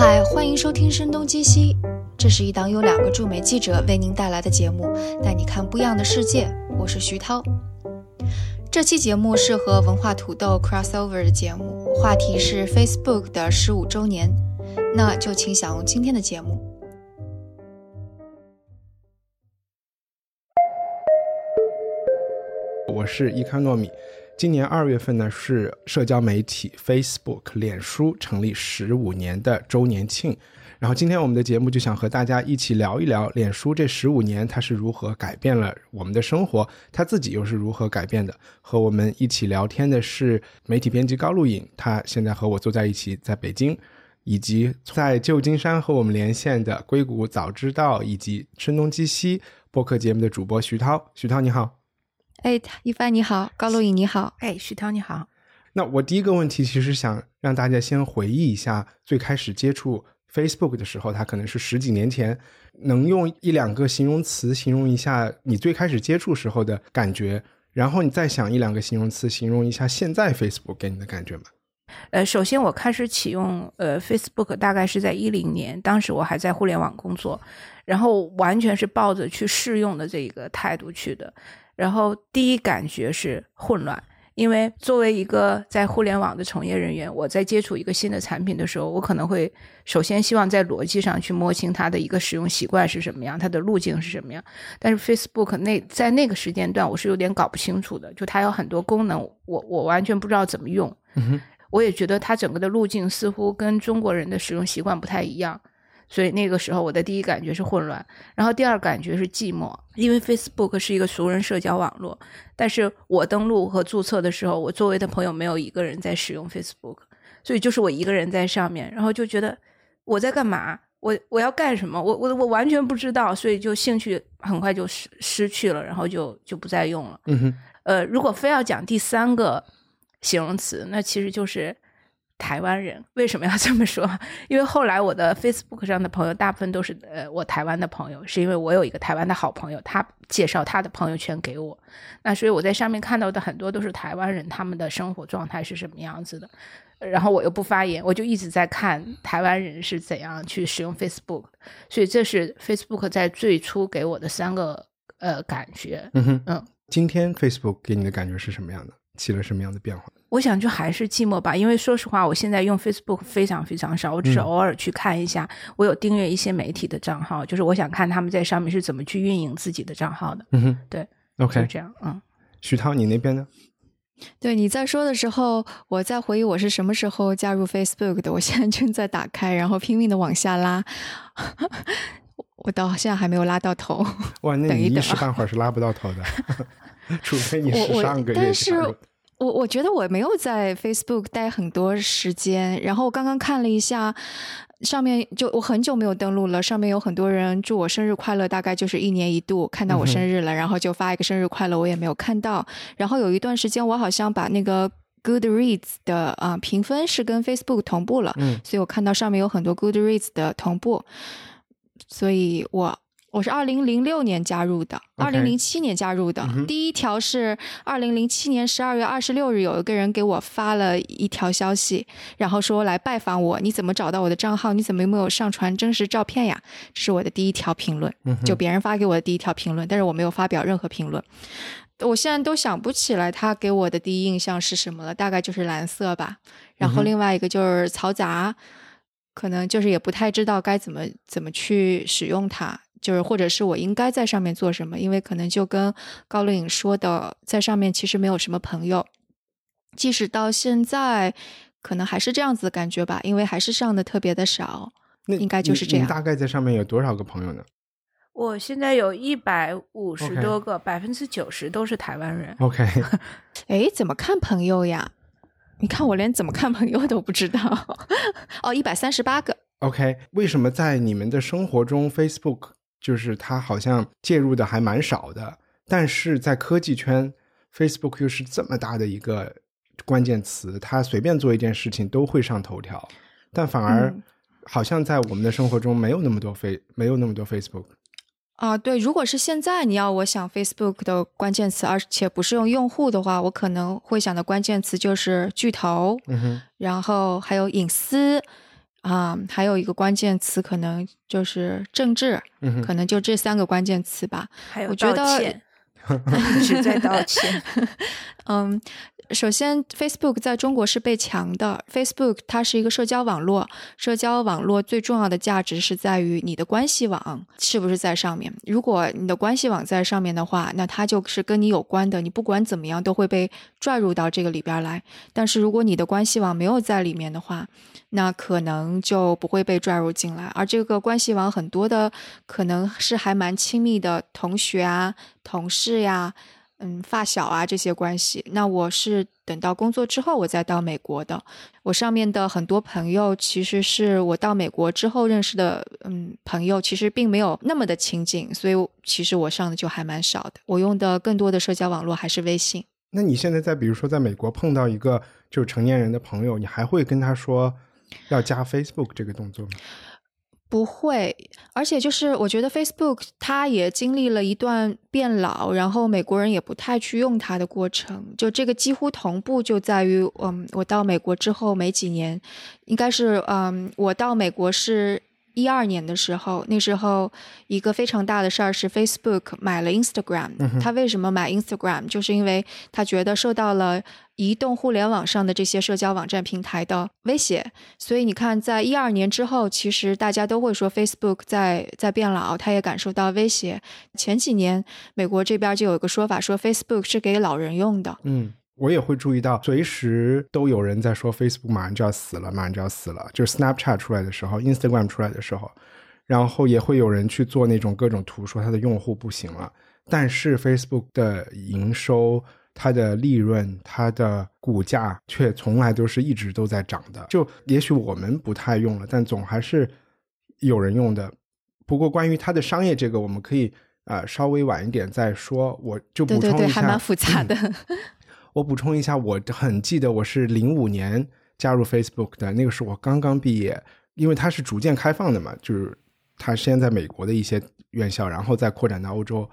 嗨，欢迎收听《声东击西》，这是一档由两个驻美记者为您带来的节目，带你看不一样的世界。我是徐涛。这期节目是和文化土豆 crossover 的节目，话题是 Facebook 的十五周年。那就请享用今天的节目。我是伊康糯米。今年二月份呢，是社交媒体 Facebook 脸书成立十五年的周年庆。然后今天我们的节目就想和大家一起聊一聊脸书这十五年它是如何改变了我们的生活，它自己又是如何改变的。和我们一起聊天的是媒体编辑高露颖，他现在和我坐在一起，在北京，以及在旧金山和我们连线的硅谷早知道以及声东击西播客节目的主播徐涛。徐涛你好。哎，一帆你好，高露颖你好，哎，徐涛你好。那我第一个问题其实想让大家先回忆一下最开始接触 Facebook 的时候，它可能是十几年前，能用一两个形容词形容一下你最开始接触时候的感觉，然后你再想一两个形容词形容一下现在 Facebook 给你的感觉吗？呃，首先我开始启用呃 Facebook 大概是在一零年，当时我还在互联网工作，然后完全是抱着去试用的这一个态度去的。然后第一感觉是混乱，因为作为一个在互联网的从业人员，我在接触一个新的产品的时候，我可能会首先希望在逻辑上去摸清它的一个使用习惯是什么样，它的路径是什么样。但是 Facebook 那在那个时间段，我是有点搞不清楚的，就它有很多功能，我我完全不知道怎么用。我也觉得它整个的路径似乎跟中国人的使用习惯不太一样。所以那个时候，我的第一感觉是混乱，然后第二感觉是寂寞，因为 Facebook 是一个熟人社交网络，但是我登录和注册的时候，我周围的朋友没有一个人在使用 Facebook，所以就是我一个人在上面，然后就觉得我在干嘛？我我要干什么？我我我完全不知道，所以就兴趣很快就失失去了，然后就就不再用了。嗯哼，呃，如果非要讲第三个形容词，那其实就是。台湾人为什么要这么说？因为后来我的 Facebook 上的朋友大部分都是呃我台湾的朋友，是因为我有一个台湾的好朋友，他介绍他的朋友圈给我，那所以我在上面看到的很多都是台湾人，他们的生活状态是什么样子的。然后我又不发言，我就一直在看台湾人是怎样去使用 Facebook，所以这是 Facebook 在最初给我的三个呃感觉。嗯哼，嗯，今天 Facebook 给你的感觉是什么样的？起了什么样的变化？我想就还是寂寞吧，因为说实话，我现在用 Facebook 非常非常少，我只是偶尔去看一下。我有订阅一些媒体的账号，就是我想看他们在上面是怎么去运营自己的账号的。嗯哼，对，OK，就这样。嗯，徐涛，你那边呢？对，你在说的时候，我在回忆我是什么时候加入 Facebook 的。我现在正在打开，然后拼命的往下拉，我到现在还没有拉到头。哇，那你一时半会儿是拉不到头的，除非你是上个月加入。我我觉得我没有在 Facebook 待很多时间，然后我刚刚看了一下，上面就我很久没有登录了，上面有很多人祝我生日快乐，大概就是一年一度看到我生日了，然后就发一个生日快乐，我也没有看到。然后有一段时间，我好像把那个 Goodreads 的啊评分是跟 Facebook 同步了，嗯，所以我看到上面有很多 Goodreads 的同步，所以我。我是二零零六年加入的，二零零七年加入的。第一条是二零零七年十二月二十六日，有一个人给我发了一条消息，然后说来拜访我。你怎么找到我的账号？你怎么没有上传真实照片呀？这是我的第一条评论，就别人发给我的第一条评论，但是我没有发表任何评论。我现在都想不起来他给我的第一印象是什么了，大概就是蓝色吧。然后另外一个就是嘈杂，可能就是也不太知道该怎么怎么去使用它。就是，或者是我应该在上面做什么？因为可能就跟高露颖说的，在上面其实没有什么朋友，即使到现在，可能还是这样子的感觉吧。因为还是上的特别的少，那应该就是这样。大概在上面有多少个朋友呢？我现在有一百五十多个，百分之九十都是台湾人。OK，哎，怎么看朋友呀？你看我连怎么看朋友都不知道。哦，一百三十八个。OK，为什么在你们的生活中，Facebook？就是它好像介入的还蛮少的，但是在科技圈，Facebook 又是这么大的一个关键词，它随便做一件事情都会上头条，但反而好像在我们的生活中没有那么多 Face，没有那么多 Facebook。啊，对，如果是现在你要我想 Facebook 的关键词，而且不是用用户的话，我可能会想的关键词就是巨头，然后还有隐私。啊、还有一个关键词可能就是政治，嗯，可能就这三个关键词吧。还有我觉得道歉，一直在道歉。嗯，首先，Facebook 在中国是被强的。Facebook 它是一个社交网络，社交网络最重要的价值是在于你的关系网是不是在上面。如果你的关系网在上面的话，那它就是跟你有关的，你不管怎么样都会被拽入到这个里边来。但是如果你的关系网没有在里面的话，那可能就不会被拽入进来。而这个关系网很多的可能是还蛮亲密的同学啊、同事呀、嗯，发小啊这些关系。那我是等到工作之后我再到美国的。我上面的很多朋友其实是我到美国之后认识的，嗯，朋友其实并没有那么的亲近，所以其实我上的就还蛮少的。我用的更多的社交网络还是微信。那你现在在比如说在美国碰到一个就是成年人的朋友，你还会跟他说要加 Facebook 这个动作吗？不会，而且就是我觉得 Facebook 它也经历了一段变老，然后美国人也不太去用它的过程。就这个几乎同步，就在于嗯，我到美国之后没几年，应该是嗯，我到美国是一二年的时候，那时候一个非常大的事儿是 Facebook 买了 Instagram。他为什么买 Instagram？就是因为他觉得受到了移动互联网上的这些社交网站平台的威胁，所以你看，在一二年之后，其实大家都会说 Facebook 在在变老，他也感受到威胁。前几年，美国这边就有一个说法，说 Facebook 是给老人用的。嗯，我也会注意到，随时都有人在说 Facebook 马上就要死了，马上就要死了。就是 Snapchat 出来的时候，Instagram 出来的时候，然后也会有人去做那种各种图，说它的用户不行了。但是 Facebook 的营收、它的利润、它的股价却从来都是一直都在涨的。就也许我们不太用了，但总还是有人用的。不过关于它的商业这个，我们可以呃稍微晚一点再说。我就补对对对，充一下，还蛮复杂的。我补充一下，我很记得我是零五年加入 Facebook 的，那个时候我刚刚毕业，因为它是逐渐开放的嘛，就是它先在美国的一些院校，然后再扩展到欧洲。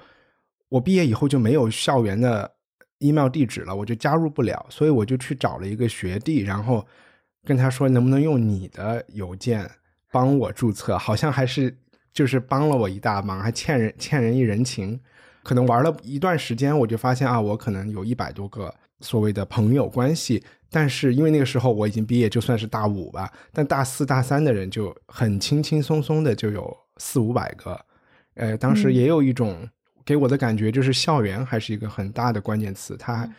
我毕业以后就没有校园的 email 地址了，我就加入不了，所以我就去找了一个学弟，然后跟他说能不能用你的邮件帮我注册，好像还是就是帮了我一大忙，还欠人欠人一人情。可能玩了一段时间，我就发现啊，我可能有一百多个所谓的朋友关系，但是因为那个时候我已经毕业，就算是大五吧，但大四大三的人就很轻轻松松的就有四五百个，呃，当时也有一种给我的感觉就是校园还是一个很大的关键词，它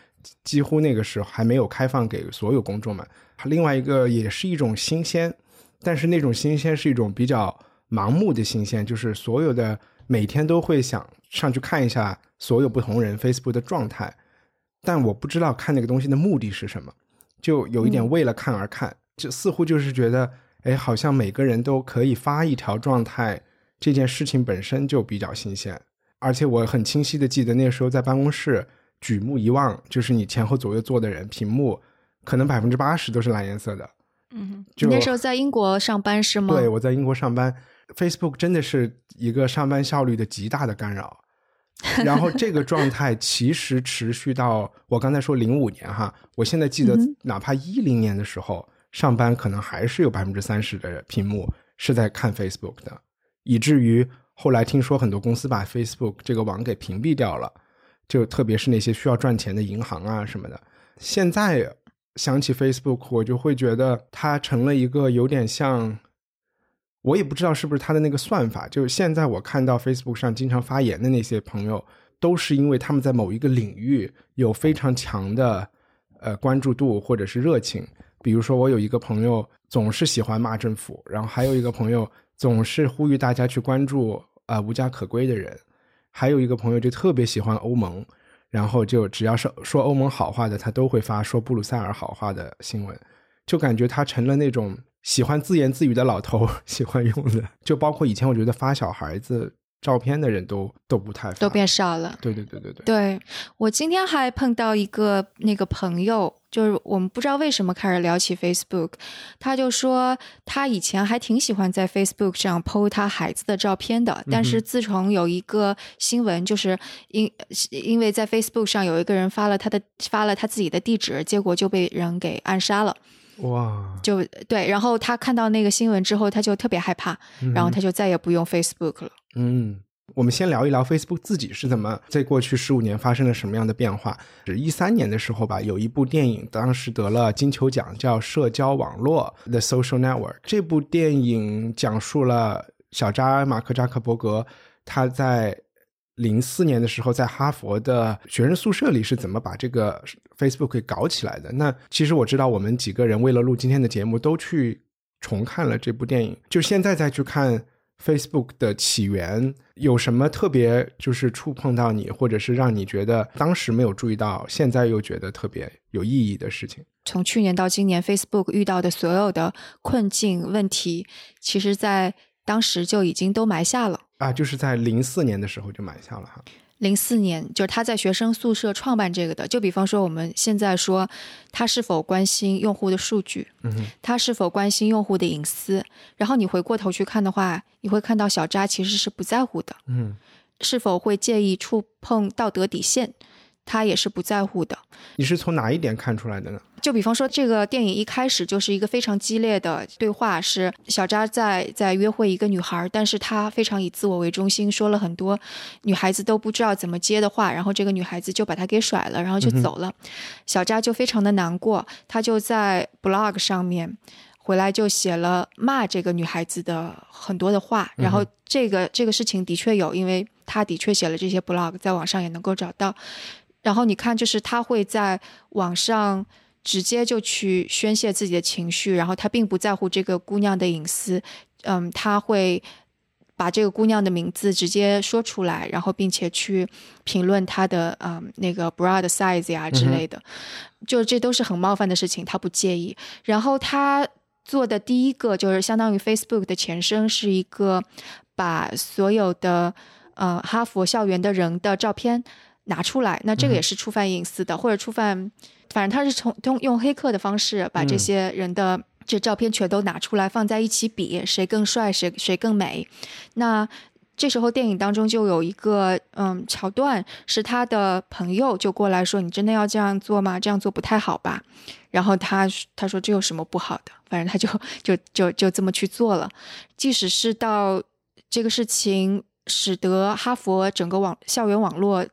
几乎那个时候还没有开放给所有公众们。另外一个也是一种新鲜，但是那种新鲜是一种比较盲目的新鲜，就是所有的每天都会想上去看一下所有不同人 Facebook 的状态，但我不知道看那个东西的目的是什么，就有一点为了看而看，就似乎就是觉得，哎，好像每个人都可以发一条状态，这件事情本身就比较新鲜，而且我很清晰的记得那时候在办公室举目一望，就是你前后左右坐的人，屏幕可能百分之八十都是蓝颜色的，嗯，就你那时候在英国上班是吗？对，我在英国上班，Facebook 真的是一个上班效率的极大的干扰。然后这个状态其实持续到我刚才说零五年哈，我现在记得哪怕一零年的时候上班，可能还是有百分之三十的屏幕是在看 Facebook 的，以至于后来听说很多公司把 Facebook 这个网给屏蔽掉了，就特别是那些需要赚钱的银行啊什么的。现在想起 Facebook，我就会觉得它成了一个有点像，我也不知道是不是他的那个算法。就是现在我看到 Facebook 上经常发言的那些朋友，都是因为他们在某一个领域有非常强的呃关注度或者是热情。比如说，我有一个朋友总是喜欢骂政府，然后还有一个朋友总是呼吁大家去关注、呃无家可归的人，还有一个朋友就特别喜欢欧盟。然后就只要是说欧盟好话的，他都会发说布鲁塞尔好话的新闻，就感觉他成了那种喜欢自言自语的老头 喜欢用的。就包括以前我觉得发小孩子照片的人都都不太发都变少了。对对对对对，对我今天还碰到一个那个朋友，就是我们不知道为什么开始聊起 Facebook，他就说他以前还挺喜欢在 Facebook 上 PO 他孩子的照片的，但是自从有一个新闻，就是因因为在 Facebook 上有一个人发了他的发了他自己的地址，结果就被人给暗杀了。哇，就对，然后他看到那个新闻之后，他就特别害怕，然后他就再也不用 Facebook 了。嗯，我们先聊一聊 Facebook 自己是怎么在过去十五年发生了什么样的变化。是一三年的时候吧，有一部电影，当时得了金球奖，叫《社交网络》（The Social Network）。这部电影讲述了小扎马克扎克伯格他在零四年的时候在哈佛的学生宿舍里是怎么把这个 Facebook 给搞起来的。那其实我知道，我们几个人为了录今天的节目，都去重看了这部电影。就现在再去看。Facebook 的起源有什么特别，就是触碰到你，或者是让你觉得当时没有注意到，现在又觉得特别有意义的事情？从去年到今年，Facebook 遇到的所有的困境问题，其实在当时就已经都埋下了啊，就是在零四年的时候就埋下了哈。零四年，就是他在学生宿舍创办这个的。就比方说，我们现在说他是否关心用户的数据，嗯他是否关心用户的隐私。然后你回过头去看的话，你会看到小扎其实是不在乎的，嗯，是否会介意触碰道德底线？他也是不在乎的。你是从哪一点看出来的呢？就比方说，这个电影一开始就是一个非常激烈的对话，是小扎在在约会一个女孩，但是他非常以自我为中心，说了很多女孩子都不知道怎么接的话，然后这个女孩子就把他给甩了，然后就走了。小扎就非常的难过，他就在 blog 上面回来就写了骂这个女孩子的很多的话，然后这个这个事情的确有，因为他的确写了这些 blog，在网上也能够找到。然后你看，就是他会在网上直接就去宣泄自己的情绪，然后他并不在乎这个姑娘的隐私，嗯，他会把这个姑娘的名字直接说出来，然后并且去评论她的嗯那个 bra 的 size 呀之类的，就这都是很冒犯的事情，他不介意。然后他做的第一个就是相当于 Facebook 的前身，是一个把所有的呃哈佛校园的人的照片。拿出来，那这个也是触犯隐私的，或者触犯，反正他是从通用黑客的方式把这些人的这照片全都拿出来放在一起比，谁更帅，谁谁更美。那这时候电影当中就有一个嗯桥段，是他的朋友就过来说：“你真的要这样做吗？这样做不太好吧？”然后他他说：“这有什么不好的？反正他就 就就就这么去做了。即使是到这个事情使得哈佛整个网校园网络。”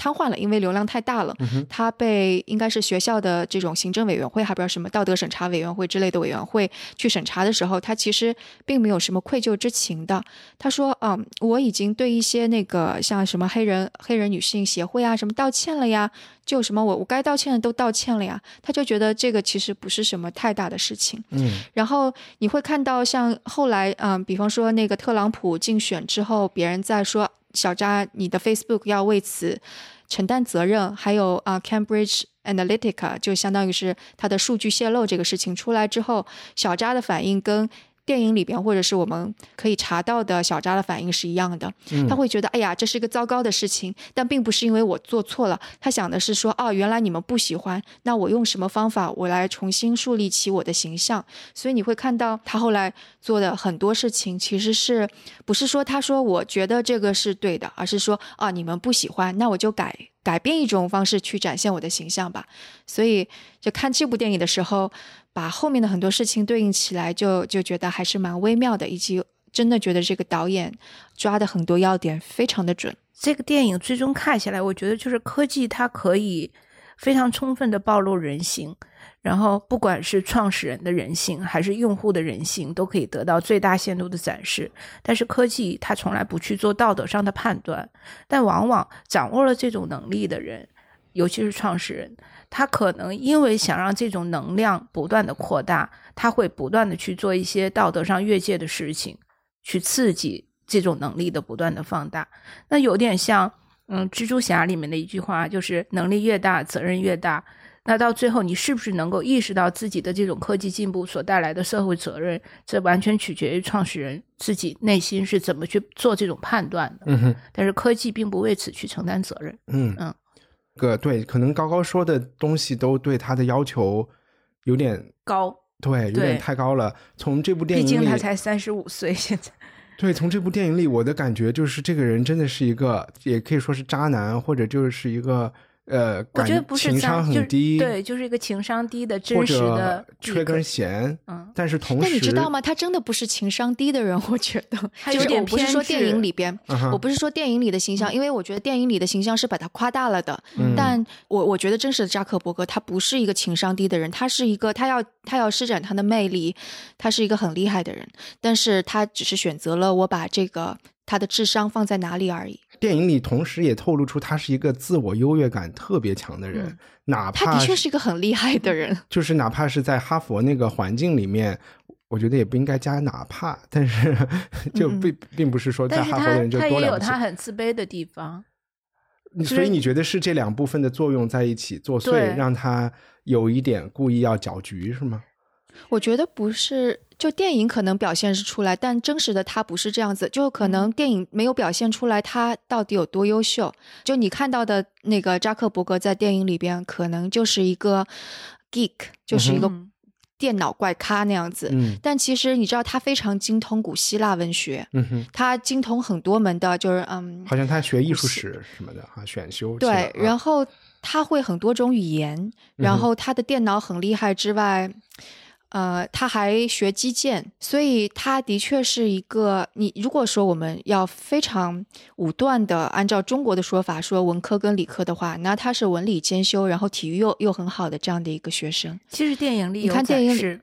瘫痪了，因为流量太大了。他被应该是学校的这种行政委员会，还不知道什么道德审查委员会之类的委员会去审查的时候，他其实并没有什么愧疚之情的。他说：“嗯，我已经对一些那个像什么黑人黑人女性协会啊什么道歉了呀，就什么我我该道歉的都道歉了呀。”他就觉得这个其实不是什么太大的事情。嗯，然后你会看到像后来，嗯，比方说那个特朗普竞选之后，别人在说。小扎，你的 Facebook 要为此承担责任。还有啊，Cambridge Analytica 就相当于是它的数据泄露这个事情出来之后，小扎的反应跟。电影里边，或者是我们可以查到的小扎的反应是一样的。他会觉得，哎呀，这是一个糟糕的事情，但并不是因为我做错了。他想的是说，哦，原来你们不喜欢，那我用什么方法，我来重新树立起我的形象。所以你会看到他后来做的很多事情，其实是不是说他说我觉得这个是对的，而是说啊，你们不喜欢，那我就改改变一种方式去展现我的形象吧。所以就看这部电影的时候。把后面的很多事情对应起来，就就觉得还是蛮微妙的，以及真的觉得这个导演抓的很多要点非常的准。这个电影最终看下来，我觉得就是科技它可以非常充分的暴露人性，然后不管是创始人的人性还是用户的人性，都可以得到最大限度的展示。但是科技它从来不去做道德上的判断，但往往掌握了这种能力的人，尤其是创始人。他可能因为想让这种能量不断的扩大，他会不断的去做一些道德上越界的事情，去刺激这种能力的不断的放大。那有点像，嗯，蜘蛛侠里面的一句话，就是能力越大，责任越大。那到最后，你是不是能够意识到自己的这种科技进步所带来的社会责任？这完全取决于创始人自己内心是怎么去做这种判断的。嗯哼。但是科技并不为此去承担责任。嗯嗯。个对，可能高高说的东西都对他的要求有点高，对，有点太高了。从这部电影，毕竟他才三十五岁，现在。对，从这部电影里，我的感觉就是这个人真的是一个，也可以说是渣男，或者就是一个呃，我觉得不是情商脏，就是很低，对，就是一个情商低的或真实者的缺根弦，嗯，但是同时，但你知道吗？他真的不是情商低的人，我觉得，就是他有点我不是说电影里边，嗯我不是说电影里的形象，因为我觉得电影里的形象是把他夸大了的。嗯但我我觉得真实的扎克伯格他不是一个情商低的人，他是一个他要他要施展他的魅力，他是一个很厉害的人，但是他只是选择了我把这个他的智商放在哪里而已。电影里同时也透露出他是一个自我优越感特别强的人，嗯哪怕他的确是一个很厉害的人。就是哪怕是在哈佛那个环境里面，我觉得也不应该加哪怕，但是 就并、并不是说在哈佛的人就多了不起也有他。很自卑的地方。所以你觉得是这两部分的作用在一起作祟，让他有一点故意要搅局，是吗？我觉得不是，就电影可能表现是出来，但真实的他不是这样子。就可能电影没有表现出来他到底有多优秀。就你看到的那个扎克伯格在电影里边，可能就是一个 geek，就是一个嗯电脑怪咖那样子。嗯但其实你知道，他非常精通古希腊文学，嗯哼，他精通很多门的，就是嗯，好像他学艺术史什么的哈，选修对，啊然后他会很多种语言，然后他的电脑很厉害之外，呃，他还学击剑，所以他的确是一个你如果说我们要非常武断的按照中国的说法说文科跟理科的话，那他是文理兼修，然后体育又又很好的这样的一个学生。其实电影里你有看电影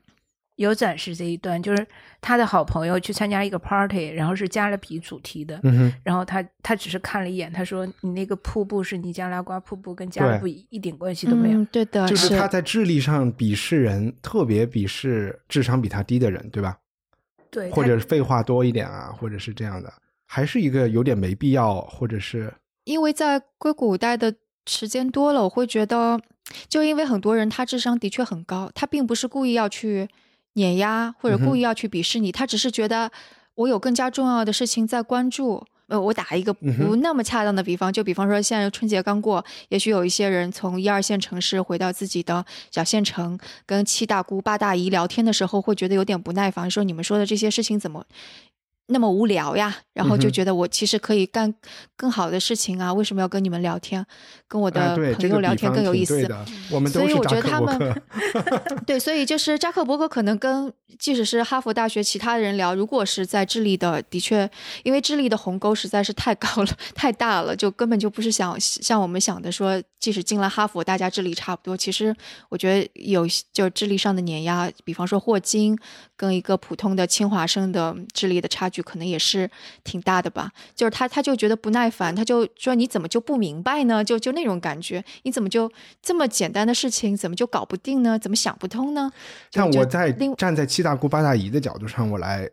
有展示这一段，就是他的好朋友去参加一个 party，然后是加勒比主题的，嗯，然后他他只是看了一眼，他说你那个瀑布是尼加拉瓜瀑布，跟加勒比一点关系都没有。嗯，对的，就是他在智力上鄙视人，特别鄙视智商比他低的人，对吧？对，或者废话多一点啊，或者是这样的，还是一个有点没必要，或者是因为在硅谷待的时间多了，我会觉得，就因为很多人他智商的确很高，他并不是故意要去碾压或者故意要去鄙视你，他只是觉得我有更加重要的事情在关注。呃，我打一个不那么恰当的比方，就比方说现在春节刚过，也许有一些人从一二线城市回到自己的小县城，跟七大姑八大姨聊天的时候，会觉得有点不耐烦，说你们说的这些事情怎么那么无聊呀？然后就觉得我其实可以干更好的事情啊，为什么要跟你们聊天？跟我啊，的，朋友聊天更有意思。所以我觉得他们，对，所以就是扎克伯格可能跟即使是哈佛大学其他的人聊，如果是在智力的，的确，因为智力的鸿沟实在是太高了、太大了，就根本就不是想像我们想的说，即使进了哈佛，大家智力差不多。其实我觉得有就智力上的碾压，比方说霍金跟一个普通的清华生的智力的差距，可能也是挺大的吧。就是他他就觉得不耐烦，他就说你怎么就不明白呢？就就那种感觉，你怎么就这么简单的事情怎么就搞不定呢？怎么想不通呢？但我在另站在七大姑八大姨的角度上，我来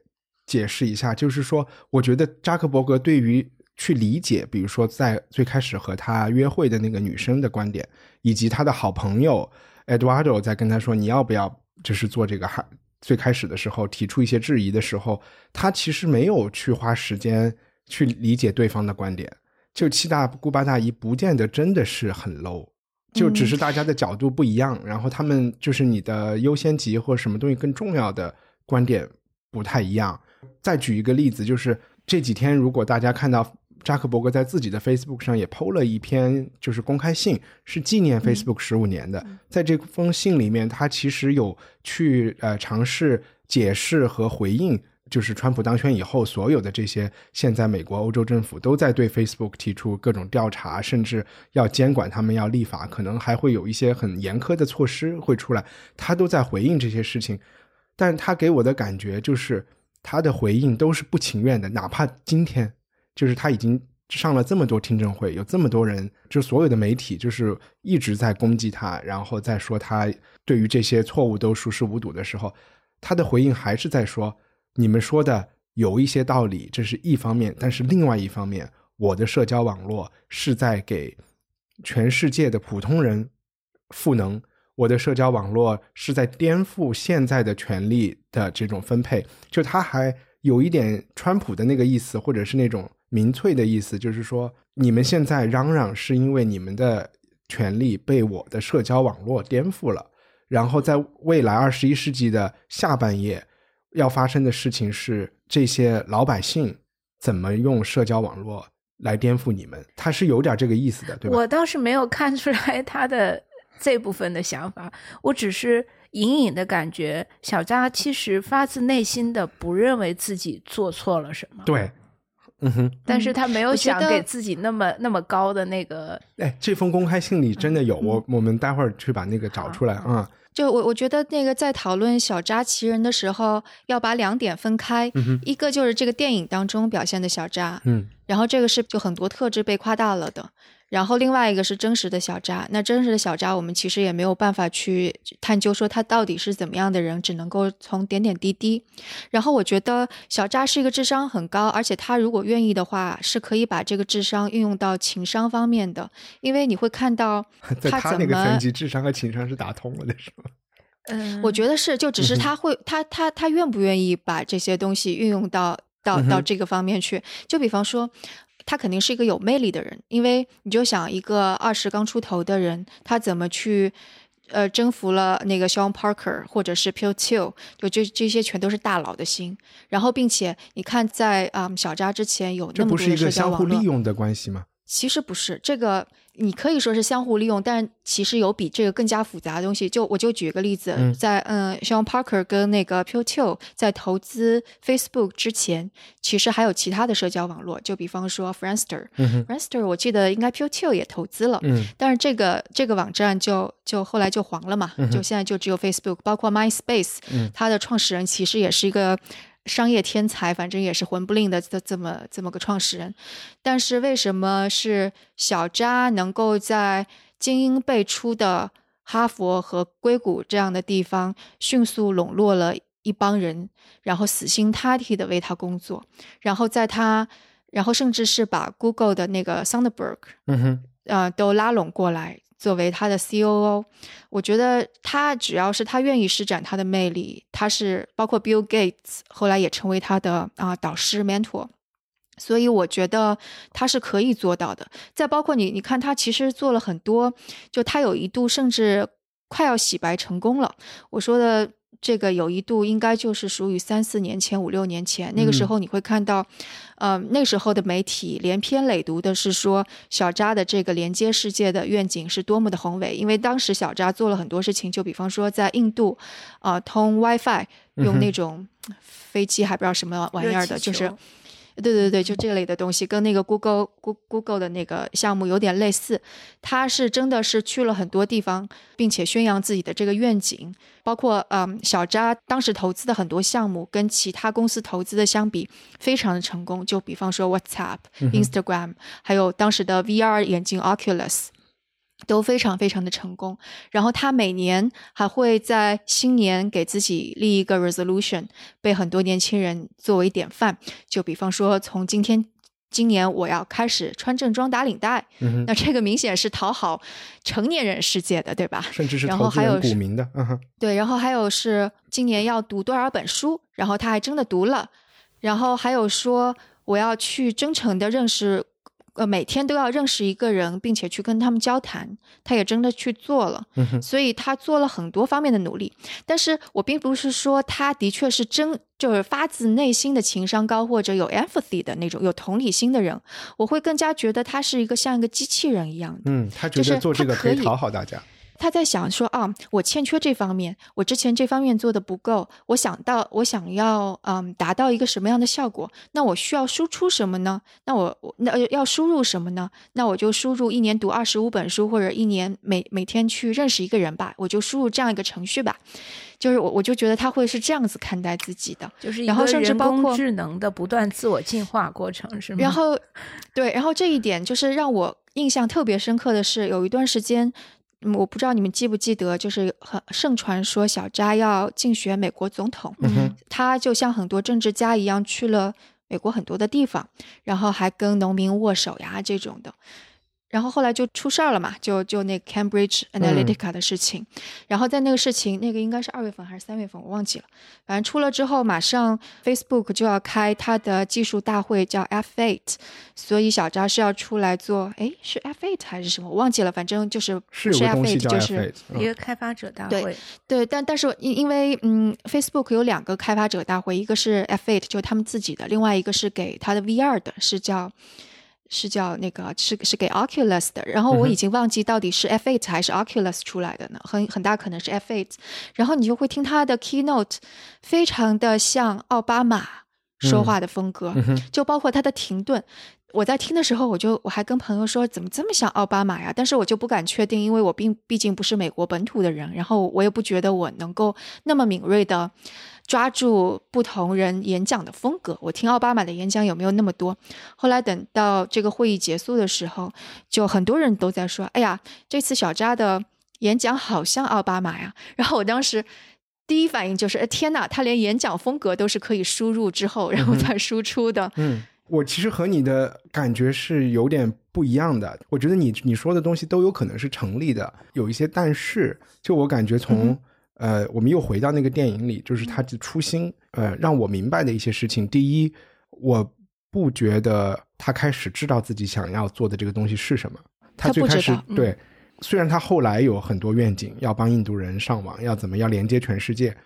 解释一下，就是说，我觉得扎克伯格对于去理解，比如说在最开始和他约会的那个女生的观点，以及他的好朋友 Eduardo 在跟他说你要不要就是做这个哈。最开始的时候提出一些质疑的时候，他其实没有去花时间去理解对方的观点。就七大姑八大姨不见得真的是很 low，就只是大家的角度不一样，然后他们就是你的优先级或什么东西更重要的观点不太一样。再举一个例子，就是这几天如果大家看到扎克伯格在自己的 Facebook 上也 PO 了一篇就是公开信，是纪念 Facebook 十五年的。在这封信里面，他其实有去呃尝试解释和回应。就是川普当选以后，所有的这些现在美国、欧洲政府都在对 Facebook 提出各种调查，甚至要监管他们，要立法，可能还会有一些很严苛的措施会出来。他都在回应这些事情，但他给我的感觉就是他的回应都是不情愿的，哪怕今天就是他已经上了这么多听证会，有这么多人，就所有的媒体就是一直在攻击他，然后在说他对于这些错误都熟视无睹的时候，他的回应还是在说。你们说的有一些道理，这是一方面，但是另外一方面，我的社交网络是在给全世界的普通人赋能，我的社交网络是在颠覆现在的权利的这种分配。就他还有一点川普的那个意思，或者是那种民粹的意思，就是说你们现在嚷嚷是因为你们的权利被我的社交网络颠覆了，然后在未来二十一世纪的下半叶。要发生的事情是，这些老百姓怎么用社交网络来颠覆你们，他是有点这个意思的，对吧？我倒是没有看出来他的这部分的想法，我只是隐隐的感觉，小扎其实发自内心的不认为自己做错了什么。对，嗯哼，但是他没有想给自己那么那么高的那个，哎，这封公开信里真的有，嗯我我们待会儿去把那个找出来啊。就我我觉得那个在讨论小扎奇人的时候，要把两点分开，一个就是这个电影当中表现的小扎，嗯然后这个是就很多特质被夸大了的。然后另外一个是真实的小扎，那真实的小扎，我们其实也没有办法去探究说他到底是怎么样的人，只能够从点点滴滴。然后我觉得小扎是一个智商很高，而且他如果愿意的话，是可以把这个智商运用到情商方面的，因为你会看到 在他怎么那个层级，智商和情商是打通了的，是吗？嗯，我觉得是，就只是他会，他他他愿不愿意把这些东西运用到到到这个方面去？就比方说，他肯定是一个有魅力的人，因为你就想一个二十刚出头的人，他怎么去呃征服了那个 Sean Parker 或者是 Pill Till，就这这些全都是大佬的心。然后，并且你看在啊、嗯小扎之前有这不是一那么多的社交个相互利，用的关系吗？其实不是这个，你可以说是相互利用，但其实有比这个更加复杂的东西。就我就举一个例子，嗯。在嗯，Sean Parker 跟那个 p i l t l 在投资 Facebook 之前，其实还有其他的社交网络，就比方说 Friendster。Friendster 我记得应该 p i l t l 也投资了，嗯。但是这个这个网站就就后来就黄了嘛，嗯就现在就只有 Facebook，包括 MySpace，、嗯。它的创始人其实也是一个商业天才，反正也是混不吝的这这么这么个创始人。但是为什么是小扎能够在精英辈出的哈佛和硅谷这样的地方迅速笼络了一帮人，然后死心塌地的为他工作，然后在他，然后甚至是把 Google 的那个 Sandberg 嗯哼，呃，都拉拢过来作为他的 COO。我觉得他只要是他愿意施展他的魅力，他是包括 Bill Gates 后来也成为他的啊、导师 mentor。所以我觉得他是可以做到的。再包括你，你看他其实做了很多，就他有一度甚至快要洗白成功了。我说的这个有一度应该就是属于三四年前、五六年前，那个时嗯。候你会看到，呃，那时候的媒体连篇累牍的是说小扎的这个连接世界的愿景是多么的宏伟，因为当时小扎做了很多事情，就比方说在印度，啊、通 WiFi 用那种飞机还不知道什么玩意儿的，就是球对对对，就这类的东西，跟那个 Google Google Google 的那个项目有点类似。他是真的是去了很多地方，并且宣扬自己的这个愿景，包括嗯，小扎当时投资的很多项目跟其他公司投资的相比，非常的成功。就比方说 WhatsApp、Instagram，还有当时的 VR 眼镜 Oculus。都非常非常的成功，然后他每年还会在新年给自己立一个 resolution，被很多年轻人作为典范。就比方说，从今天今年我要开始穿正装打领带，嗯，那这个明显是讨好成年人世界的，对吧？甚至是然后还有是人股民的，嗯，对，然后还有是今年要读多少本书，然后他还真的读了，然后还有说我要去真诚的认识，呃，每天都要认识一个人，并且去跟他们交谈，他也真的去做了，所以他做了很多方面的努力。但是我并不是说他的确是真就是发自内心的情商高或者有 empathy 的那种有同理心的人，我会更加觉得他是一个像一个机器人一样的。嗯，他觉得做这个可以他可以讨好大家，他在想说啊，我欠缺这方面，我之前这方面做的不够，我想到我想要嗯达到一个什么样的效果，那我需要输出什么呢？那我我那呃要输入什么呢？那我就输入一年读二十五本书，或者一年每每天去认识一个人吧，我就输入这样一个程序吧。就是我我就觉得他会是这样子看待自己的，就是一然后甚至包括工智能的不断自我进化过程，是吗？然后，对，然后这一点就是让我印象特别深刻的是，有一段时间，嗯，我不知道你们记不记得，就是很盛传说小扎要竞选美国总统，嗯，他就像很多政治家一样去了美国很多的地方，然后还跟农民握手呀这种的。然后后来就出事儿了嘛，就就那 Cambridge Analytica 的事情，然后在那个事情，那个应该是二月份还是三月份，我忘记了。反正出了之后，马上 Facebook 就要开它的技术大会，叫 F8，所以小扎是要出来做，哎，是 F8 还是什么？我忘记了，反正就是不是是有个东西 F8，叫就 F8，是嗯一个开发者大会，对，但但是因因为嗯，Facebook 有两个开发者大会，一个是 F8，就他们自己的，另外一个是给他的 VR 的，是叫是叫那个是是给 Oculus 的，然后我已经忘记到底是 F8 还是 Oculus 出来的呢，很很大可能是 F8。然后你就会听他的 keynote，非常的像奥巴马说话的风格，就包括他的停顿。我在听的时候，我就我还跟朋友说，怎么这么像奥巴马呀？但是我就不敢确定，因为我并毕竟不是美国本土的人，然后我也不觉得我能够那么敏锐的。抓住不同人演讲的风格，我听奥巴马的演讲有没有那么多？后来等到这个会议结束的时候，就很多人都在说：“哎呀，这次小扎的演讲好像奥巴马呀。” 然后我当时第一反应就是：“哎天哪，他连演讲风格都是可以输入之后然后再输出的。”嗯，我其实和你的感觉是有点不一样的。我觉得你你说的东西都有可能是成立的，有一些但是，就我感觉从。呃，我们又回到那个电影里，就是他的初心。呃，让我明白的一些事情。第一，我不觉得他开始知道自己想要做的这个东西是什么。他最开始对，虽然他后来有很多愿景，要帮印度人上网，要怎么要连接全世界，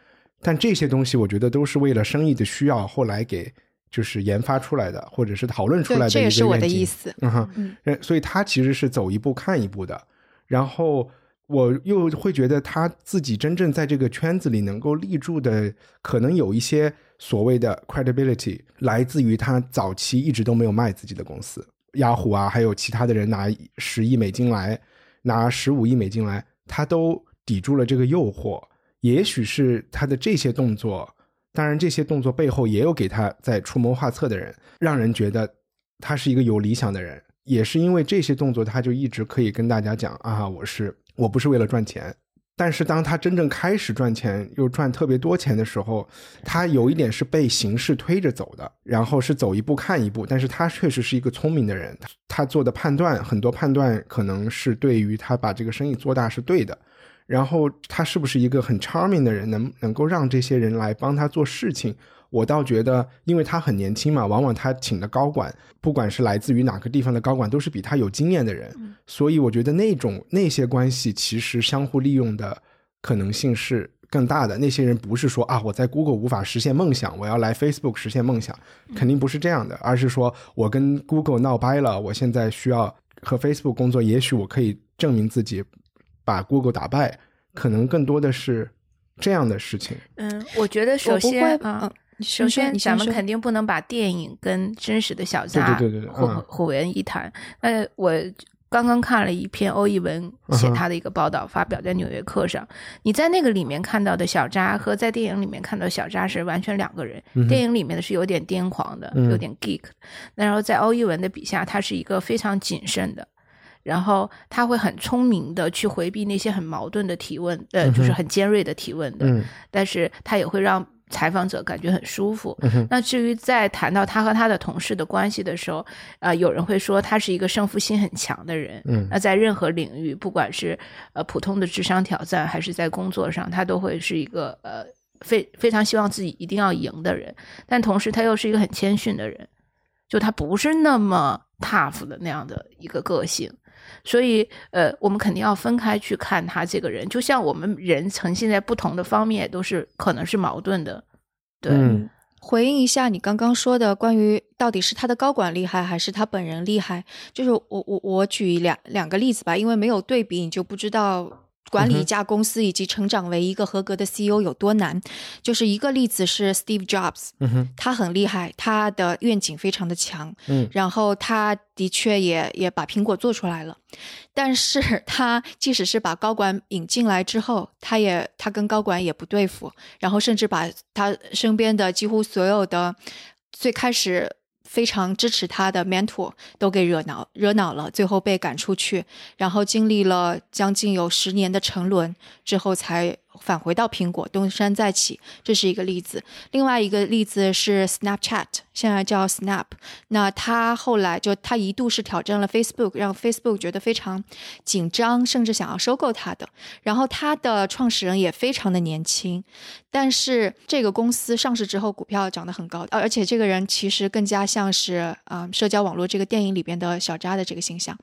但这些东西我觉得都是为了生意的需要，后来给就是研发出来的，或者是讨论出来的一个愿景。这也是我的意思。嗯哼，所以他其实是走一步看一步的，然后。我又会觉得他自己真正在这个圈子里能够立住的，可能有一些所谓的 credibility，来自于他早期一直都没有卖自己的公司，雅虎啊，还有其他的人拿十亿美金来，拿十五亿美金来，他都抵住了这个诱惑。也许是他的这些动作，当然这些动作背后也有给他在出谋划策的人，让人觉得他是一个有理想的人。也是因为这些动作，他就一直可以跟大家讲啊，我是。我不是为了赚钱，但是当他真正开始赚钱，又赚特别多钱的时候，他有一点是被形势推着走的，然后是走一步看一步。但是他确实是一个聪明的人，他做的判断很多判断可能是对于他把这个生意做大是对的。然后他是不是一个很 charming 的人，能能够让这些人来帮他做事情？我倒觉得，因为他很年轻嘛，往往他请的高管，不管是来自于哪个地方的高管，都是比他有经验的人，所以我觉得那种那些关系其实相互利用的可能性是更大的。那些人不是说啊，我在 Google 无法实现梦想，我要来 Facebook 实现梦想，肯定不是这样的，而是说我跟 Google 闹掰了，我现在需要和 Facebook 工作，也许我可以证明自己，把 Google 打败，可能更多的是这样的事情。嗯，我觉得首先啊。首先，咱们肯定不能把电影跟真实的小扎混混为一谈。那我刚刚看了一篇欧一文写他的一个报道，发表在《纽约客》上。你在那个里面看到的小扎和在电影里面看到小扎是完全两个人。电影里面的是有点癫狂的，有点 geek。然后在欧一文的笔下，他是一个非常谨慎的，然后他会很聪明的去回避那些很矛盾的提问，呃，就是很尖锐的提问的。但是他也会让。采访者感觉很舒服。那至于在谈到他和他的同事的关系的时候，啊，有人会说他是一个胜负心很强的人。嗯那在任何领域，不管是呃普通的智商挑战，还是在工作上，他都会是一个呃非非常希望自己一定要赢的人。但同时，他又是一个很谦逊的人，就他不是那么 tough 的那样的一个个性。所以，呃，我们肯定要分开去看他这个人，就像我们人呈现在不同的方面，都是可能是矛盾的。对，回应一下你刚刚说的关于到底是他的高管厉害还是他本人厉害，就是我我我举两两个例子吧，因为没有对比，你就不知道。管理一家公司以及成长为一个合格的 CEO 有多难？就是一个例子是 Steve Jobs，他很厉害，他的愿景非常的强，嗯，然后他的确也也把苹果做出来了，但是他即使是把高管引进来之后，他也他跟高管也不对付，然后甚至把他身边的几乎所有的最开始。非常支持他的 mentor 都给惹恼惹恼了，最后被赶出去，然后经历了将近有十年的沉沦之后才。返回到苹果，东山再起，这是一个例子。另外一个例子是 Snapchat，现在叫 Snap。那他后来就他一度是挑战了 Facebook，让 Facebook 觉得非常紧张，甚至想要收购他的。然后他的创始人也非常的年轻，但是这个公司上市之后，股票涨得很高，而且这个人其实更加像是啊社交网络这个电影里边的小扎的这个形象。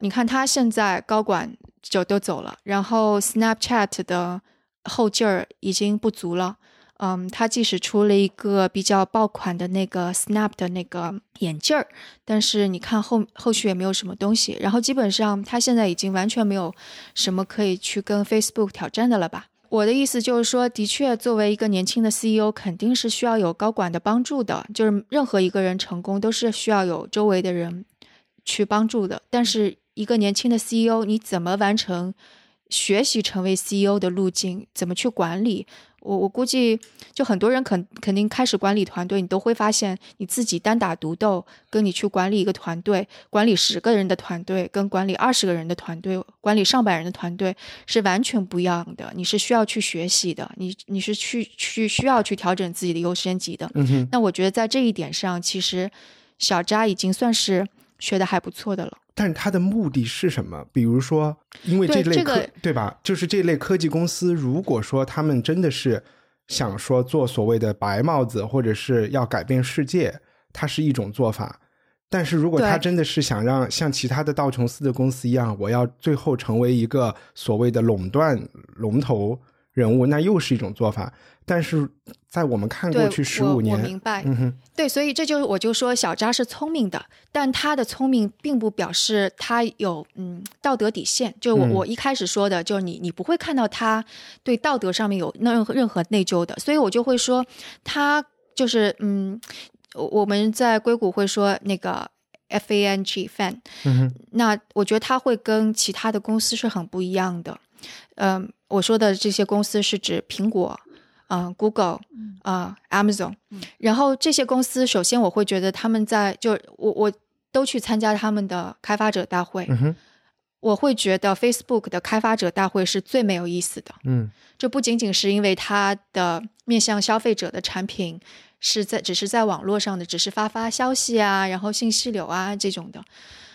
你看他现在高管就都走了，然后 Snapchat 的。后劲儿已经不足了，嗯，他即使出了一个比较爆款的那个 Snap 的那个眼镜儿，但是你看后后续也没有什么东西。然后基本上他现在已经完全没有什么可以去跟 Facebook 挑战的了吧？我的意思就是说，的确，作为一个年轻的 CEO，肯定是需要有高管的帮助的。就是任何一个人成功，都是需要有周围的人去帮助的。但是一个年轻的 CEO，你怎么完成学习成为 CEO 的路径？怎么去管理？我我估计，就很多人肯肯定开始管理团队，你都会发现你自己单打独斗，跟你去管理一个团队，管理十个人的团队，跟管理二十个人的团队，管理上百人的团队是完全不一样的。你是需要去学习的，你你是去去需要去调整自己的优先级的。嗯哼，那我觉得在这一点上，其实小扎已经算是学的还不错的了。但是它的目的是什么？比如说，因为这类科对这个对吧？就是这类科技公司，如果说他们真的是想说做所谓的白帽子，或者是要改变世界，它是一种做法。但是如果他真的是想让像其他的道琼斯的公司一样，我要最后成为一个所谓的垄断龙头人物，那又是一种做法。但是在我们看过对，去十我我五年，明白。嗯哼，对，所以这就是我就说小扎是聪明的，但他的聪明并不表示他有嗯道德底线。就我、嗯我一开始说的，就是你你不会看到他对道德上面有任何任何内疚的，所以我就会说他就是嗯，我我们在硅谷会说那个 F A N G fan，嗯哼，那我觉得他会跟其他的公司是很不一样的。嗯、我说的这些公司是指苹果、嗯、Google、啊、Amazon，然后这些公司，首先我会觉得他们在就我我都去参加他们的开发者大会，嗯，我会觉得 Facebook 的开发者大会是最没有意思的。嗯。这不仅仅是因为它的面向消费者的产品是在只是在网络上的，只是发发消息啊，然后信息流啊这种的，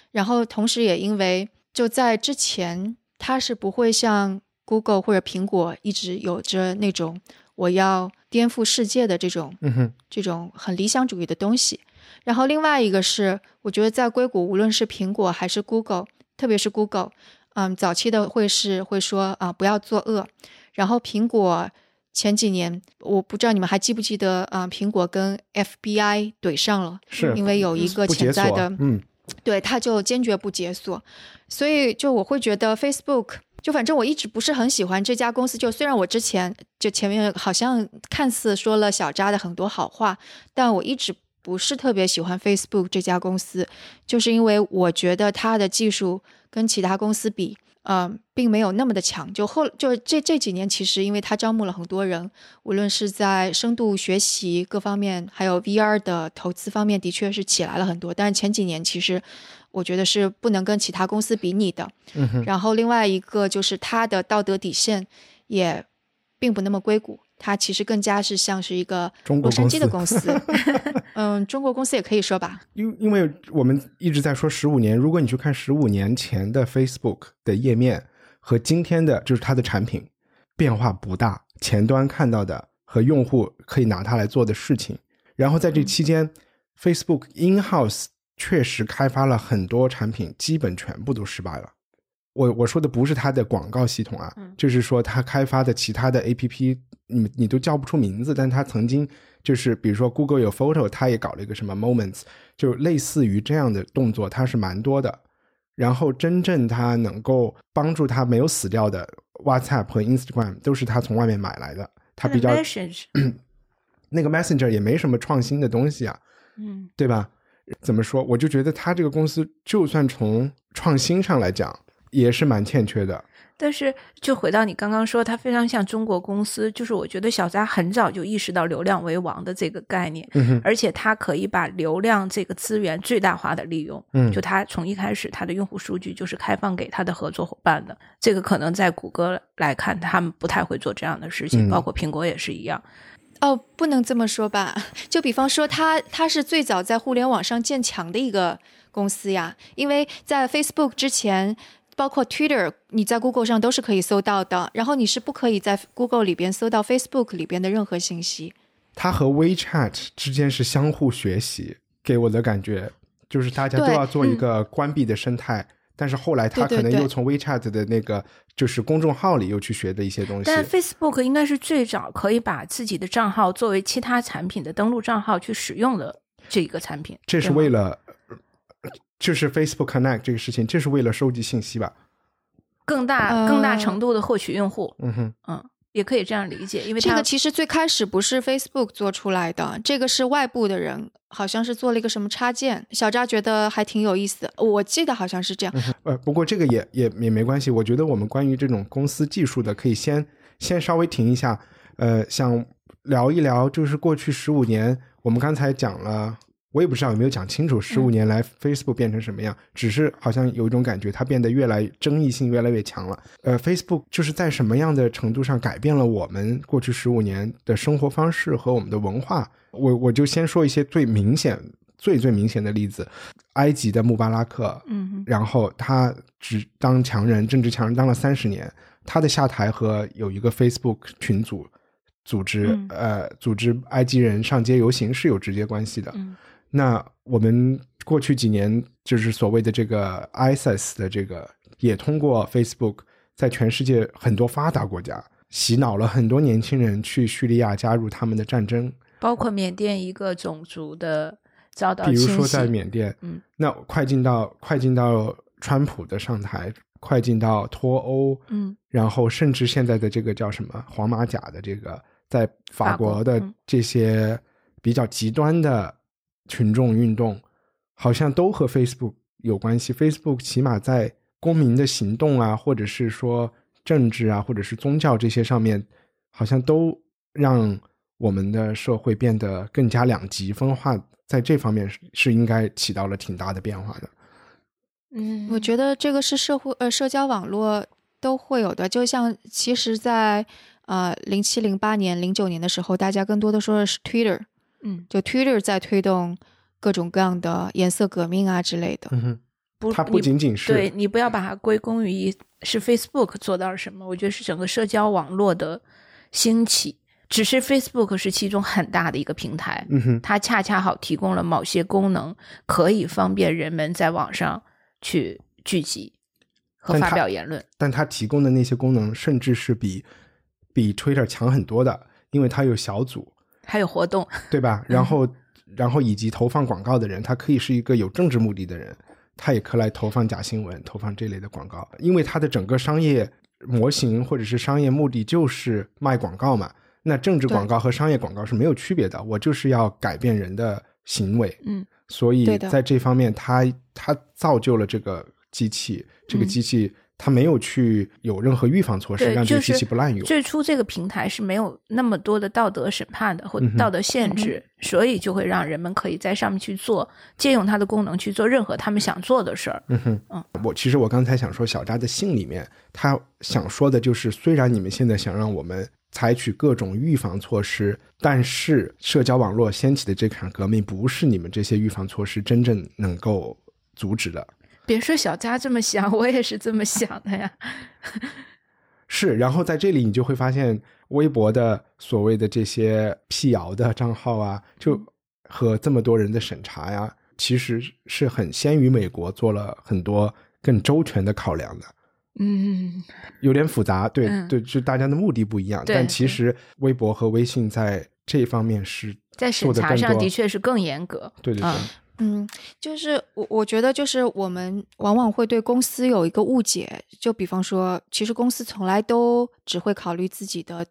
然后同时也因为就在之前，它是不会像 Google 或者苹果一直有着那种我要颠覆世界的这种嗯，这种很理想主义的东西。然后另外一个是，我觉得在硅谷，无论是苹果还是 Google，特别是 Google，嗯，早期的会是会说啊、不要作恶。然后苹果前几年，我不知道你们还记不记得啊、苹果跟 FBI 怼上了，是因为有一个潜在的，嗯对，它就坚决不解锁。所以就我会觉得 Facebook，就反正我一直不是很喜欢这家公司。就虽然我之前就前面好像看似说了小扎的很多好话，但我一直不是特别喜欢 Facebook 这家公司，就是因为我觉得它的技术跟其他公司比。嗯，并没有那么的强。就后就这这几年，其实因为它招募了很多人，无论是在深度学习各方面，还有 VR 的投资方面，的确是起来了很多。但是前几年其实我觉得是不能跟其他公司比拟的。嗯哼，然后另外一个就是它的道德底线也并不那么硅谷，它其实更加是像是一个中国洛杉矶的公公司。嗯，中国公司也可以说吧。因因为我们一直在说十五年，如果你去看十五年前的 Facebook 的页面和今天的就是它的产品变化不大，前端看到的和用户可以拿它来做的事情，然后在这期间、f a c e b o o k in house 确实开发了很多产品，基本全部都失败了。我我说的不是它的广告系统啊，就是说它开发的其他的 APP，你你都叫不出名字，但它曾经就是比如说 Google 有 Photo，它也搞了一个什么 Moments，就类似于这样的动作，它是蛮多的。然后真正它能够帮助它没有死掉的 WhatsApp 和 Instagram 都是它从外面买来的，它比较 那个 Messenger 也没什么创新的东西啊，嗯，对吧？怎么说？我就觉得他这个公司，就算从创新上来讲，也是蛮欠缺的。但是，就回到你刚刚说，它非常像中国公司，就是我觉得小扎很早就意识到流量为王的这个概念，嗯哼，而且它可以把流量这个资源最大化的利用。嗯就它从一开始，它的用户数据就是开放给它的合作伙伴的。这个可能在谷歌来看，他们不太会做这样的事情，嗯包括苹果也是一样。哦，不能这么说吧？就比方说它，它是最早在互联网上建墙的一个公司呀。因为在 Facebook 之前，包括 Twitter，你在 Google 上都是可以搜到的，然后你是不可以在 Google 里边搜到 Facebook 里边的任何信息。它和 WeChat 之间是相互学习，给我的感觉就是大家都要做一个关闭的生态，但是后来他可能又从 WeChat 的那个就是公众号里又去学的一些东西。但 Facebook 应该是最早可以把自己的账号作为其他产品的登录账号去使用的这一个产品。这是为了，就是 Facebook Connect 这个事情，这是为了收集信息吧？更大、呃更大程度的获取用户，嗯哼，嗯，也可以这样理解，因为这个其实最开始不是 Facebook 做出来的，这个是外部的人，好像是做了一个什么插件。小扎觉得还挺有意思的，我记得好像是这样。呃，不过这个也也也没关系。我觉得我们关于这种公司技术的，可以先先稍微停一下。呃，想聊一聊，就是过去十五年，我们刚才讲了，我也不知道有没有讲清楚，十五年来 Facebook 变成什么样，只是好像有一种感觉，它变得越来争议性越来越强了。呃，Facebook 就是在什么样的程度上改变了我们过去十五年的生活方式和我们的文化？我我就先说一些最明显、最最明显的例子，埃及的穆巴拉克，嗯然后他只当强人，政治强人当了三十年。他的下台和有一个 Facebook 群组组织，嗯呃，组织埃及人上街游行是有直接关系的。嗯那我们过去几年就是所谓的这个 ISIS 的这个，也通过 Facebook 在全世界很多发达国家洗脑了很多年轻人去叙利亚加入他们的战争。包括缅甸一个种族的遭到比如说在缅甸，嗯，那快进到快进到川普的上台，快进到脱欧，嗯。然后甚至现在的这个叫什么黄马甲的这个，在法法国国的嗯。这些比较极端的群众运动，好像都和 Facebook 有关系。Facebook 起码在公民的行动啊，或者是说政治啊，或者是宗教这些上面，好像都让我们的社会变得更加两极分化。在这方面是是应该起到了挺大的变化的。嗯，我觉得这个是社会呃社交网络都会有的，就像其实在，呃零七零八年零九年的时候，大家更多的说的是 Twitter，嗯就 Twitter 在推动各种各样的颜色革命啊之类的。嗯哼，不，它不仅仅是对你不要把它归功于是 Facebook 做到了什么，我觉得是整个社交网络的兴起。只是 Facebook 是其中很大的一个平台，嗯哼，它恰恰好提供了某些功能，可以方便人们在网上去聚集和发表言论。但它提供的那些功能，甚至是比比 Twitter 强很多的，因为它有小组，还有活动，对吧？然后，然后以及投放广告的人，他可以是一个有政治目的的人，他也可以来投放假新闻、投放这类的广告，因为他的整个商业模型或者是商业目的就是卖广告嘛。那政治广告和商业广告是没有区别的，我就是要改变人的行为，嗯，所以在这方面，它它造就了这个机器，这个嗯机器它没有去有任何预防措施，让这个机就是器不滥用。最初这个平台是没有那么多的道德审判的或道德限制，所以就会让人们可以在上面去做，借用它的功能去做任何他们想做的事儿。嗯哼，嗯我其实我刚才想说，小扎的信里面，他想说的就是，虽然你们现在想让我们采取各种预防措施，但是社交网络掀起的这场革命，不是你们这些预防措施真正能够阻止的。别说小佳这么想，我也是这么想的呀。是，然后在这里你就会发现，微博的所谓的这些辟谣的账号啊，就和这么多人的审查呀，其实是很先于美国做了很多更周全的考量的。嗯，有点复杂，对、嗯对，就大家的目的不一样，但其实微博和微信在这方面是在审查上的确是更严格。对对对，啊嗯，就是我我觉得就是我们往往会对公司有一个误解，就比方说，其实公司从来都只会考虑自己的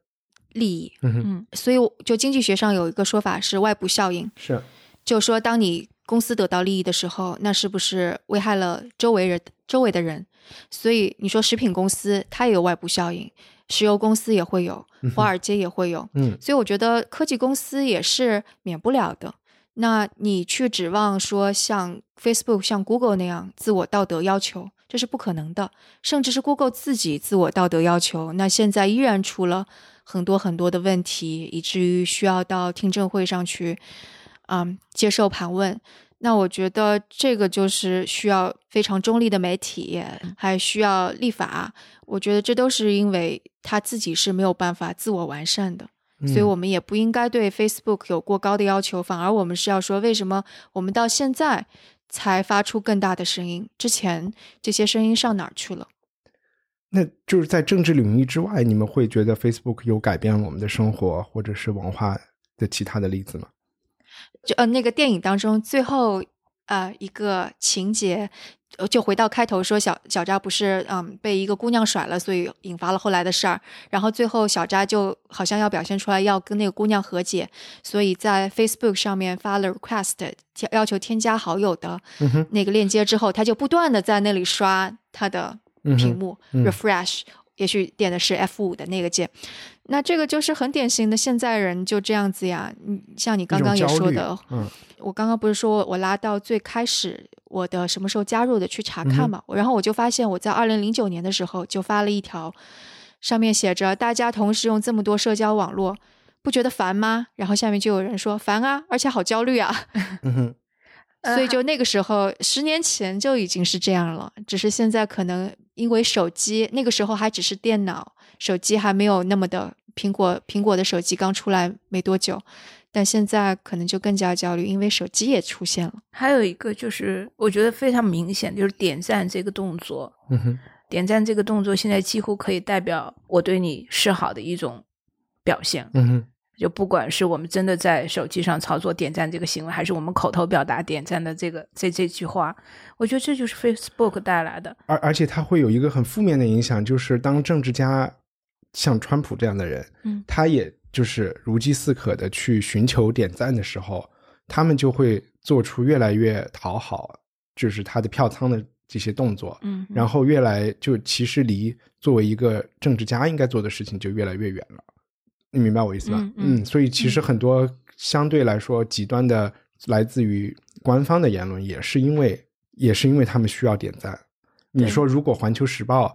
利益，嗯所以我就经济学上有一个说法是外部效应，是就说当你公司得到利益的时候，那是不是危害了周围人周围的人？所以你说食品公司它也有外部效应，石油公司也会有，华尔街也会有，嗯所以我觉得科技公司也是免不了的。那你去指望说像 Facebook、像 Google 那样自我道德要求，这是不可能的。甚至是 Google 自己自我道德要求，那现在依然出了很多很多的问题，以至于需要到听证会上去，嗯，接受盘问。那我觉得这个就是需要非常中立的媒体，还需要立法。我觉得这都是因为他自己是没有办法自我完善的。所以嗯我们也不应该对 Facebook 有过高的要求，反而我们是要说，为什么我们到现在才发出更大的声音。之前这些声音上哪儿去了？那就是在政治领域之外，你们会觉得 Facebook 有改变我们的生活或者是文化的其他的例子吗？就呃，那个电影当中最后呃一个情节，呃就回到开头说小小扎不是嗯被一个姑娘甩了，所以引发了后来的事儿。然后最后小扎就好像要表现出来要跟那个姑娘和解，所以在 Facebook 上面发了 request，要要求添加好友的那个链接之后，他就不断的在那里刷他的屏幕、嗯 refresh，也许点的是 F 五的那个键。那这个就是很典型的现在人就这样子呀。嗯，像你刚刚也说的，嗯我刚刚不是说我拉到最开始我的什么时候加入的去查看嘛，然后我就发现我在二零零九年的时候就发了一条，上面写着大家同时用这么多社交网络，不觉得烦吗？然后下面就有人说烦啊，而且好焦虑啊。嗯哼，呃所以就那个时候，十年前就已经是这样了，只是现在可能因为手机，那个时候还只是电脑，手机还没有那么的苹果苹果的手机刚出来没多久，但现在可能就更加焦虑，因为手机也出现了。还有一个就是，我觉得非常明显，就是点赞这个动作。嗯哼，点赞这个动作现在几乎可以代表我对你示好的一种表现。嗯哼，就不管是我们真的在手机上操作点赞这个行为，还是我们口头表达点赞的这个这这句话，我觉得这就是 Facebook 带来的。而而且它会有一个很负面的影响，就是当政治家像川普这样的人，嗯他也就是如饥似渴的去寻求点赞的时候，他们就会做出越来越讨好，就是他的票仓的这些动作，嗯，然后越来就其实离作为一个政治家应该做的事情就越来越远了。你明白我意思吧？嗯嗯所以其实很多相对来说极端的来自于官方的言论，也是因为也是因为他们需要点赞。你说如果《环球时报》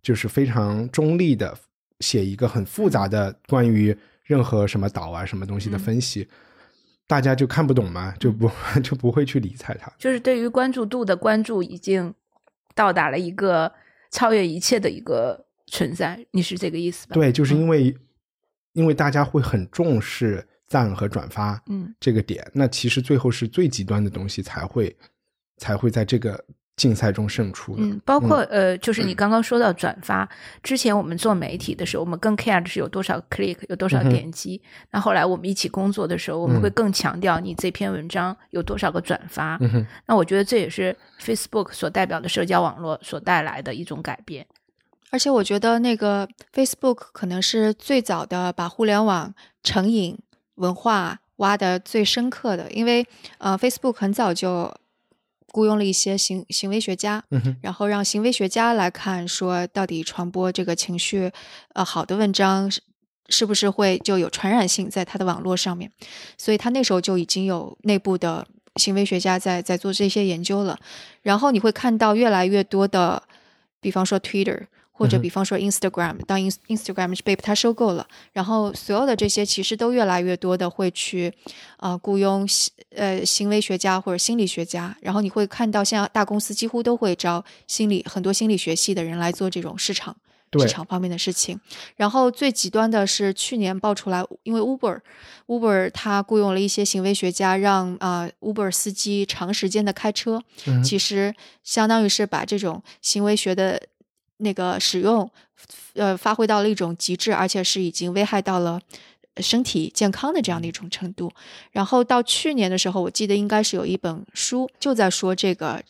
就是非常中立的写一个很复杂的关于任何什么岛啊什么东西的嗯分析，大家就看不懂嘛，就不 就不会去理睬它。就是对于关注度的关注已经到达了一个超越一切的一个存在，你是这个意思吧？，对，就是因为、因为大家会很重视赞和转发嗯这个点，那其实最后是最极端的东西才会才会在这个竞赛中胜出的。嗯，包括、呃，就是你刚刚说到转发，之前我们做媒体的时候，我们更 care 的是有多少 click，有多少点击。那后来我们一起工作的时候，我们嗯会更强调你这篇文章有多少个转发。嗯，那我觉得这也是 Facebook 所代表的社交网络所带来的一种改变。而且我觉得那个 Facebook 可能是最早的把互联网成瘾文化挖的最深刻的，因为呃，Facebook 很早就雇佣了一些行行为学家，嗯哼，然后让行为学家来看，说到底传播这个情绪，呃，好的文章是是不是会就有传染性在它的网络上面？所以他那时候就已经有内部的行为学家在在做这些研究了。然后你会看到越来越多的，比方说 Twitter。或者比方说 Instagram，当 Ins Instagram 被它收购了，然后所有的这些其实都越来越多的会去，呃，雇佣呃行为学家或者心理学家，然后你会看到像大公司几乎都会招心理很多心理学系的人来做这种市场市场方面的事情。然后最极端的是去年爆出来，因为 Uber Uber 它雇佣了一些行为学家，让啊、呃 Uber 司机长时间的开车，嗯其实相当于是把这种行为学的那个使用，呃，发挥到了一种极致，而且是已经危害到了身体健康的这样的一种程度。然后到去年的时候，我记得应该是有一本书就在说这个。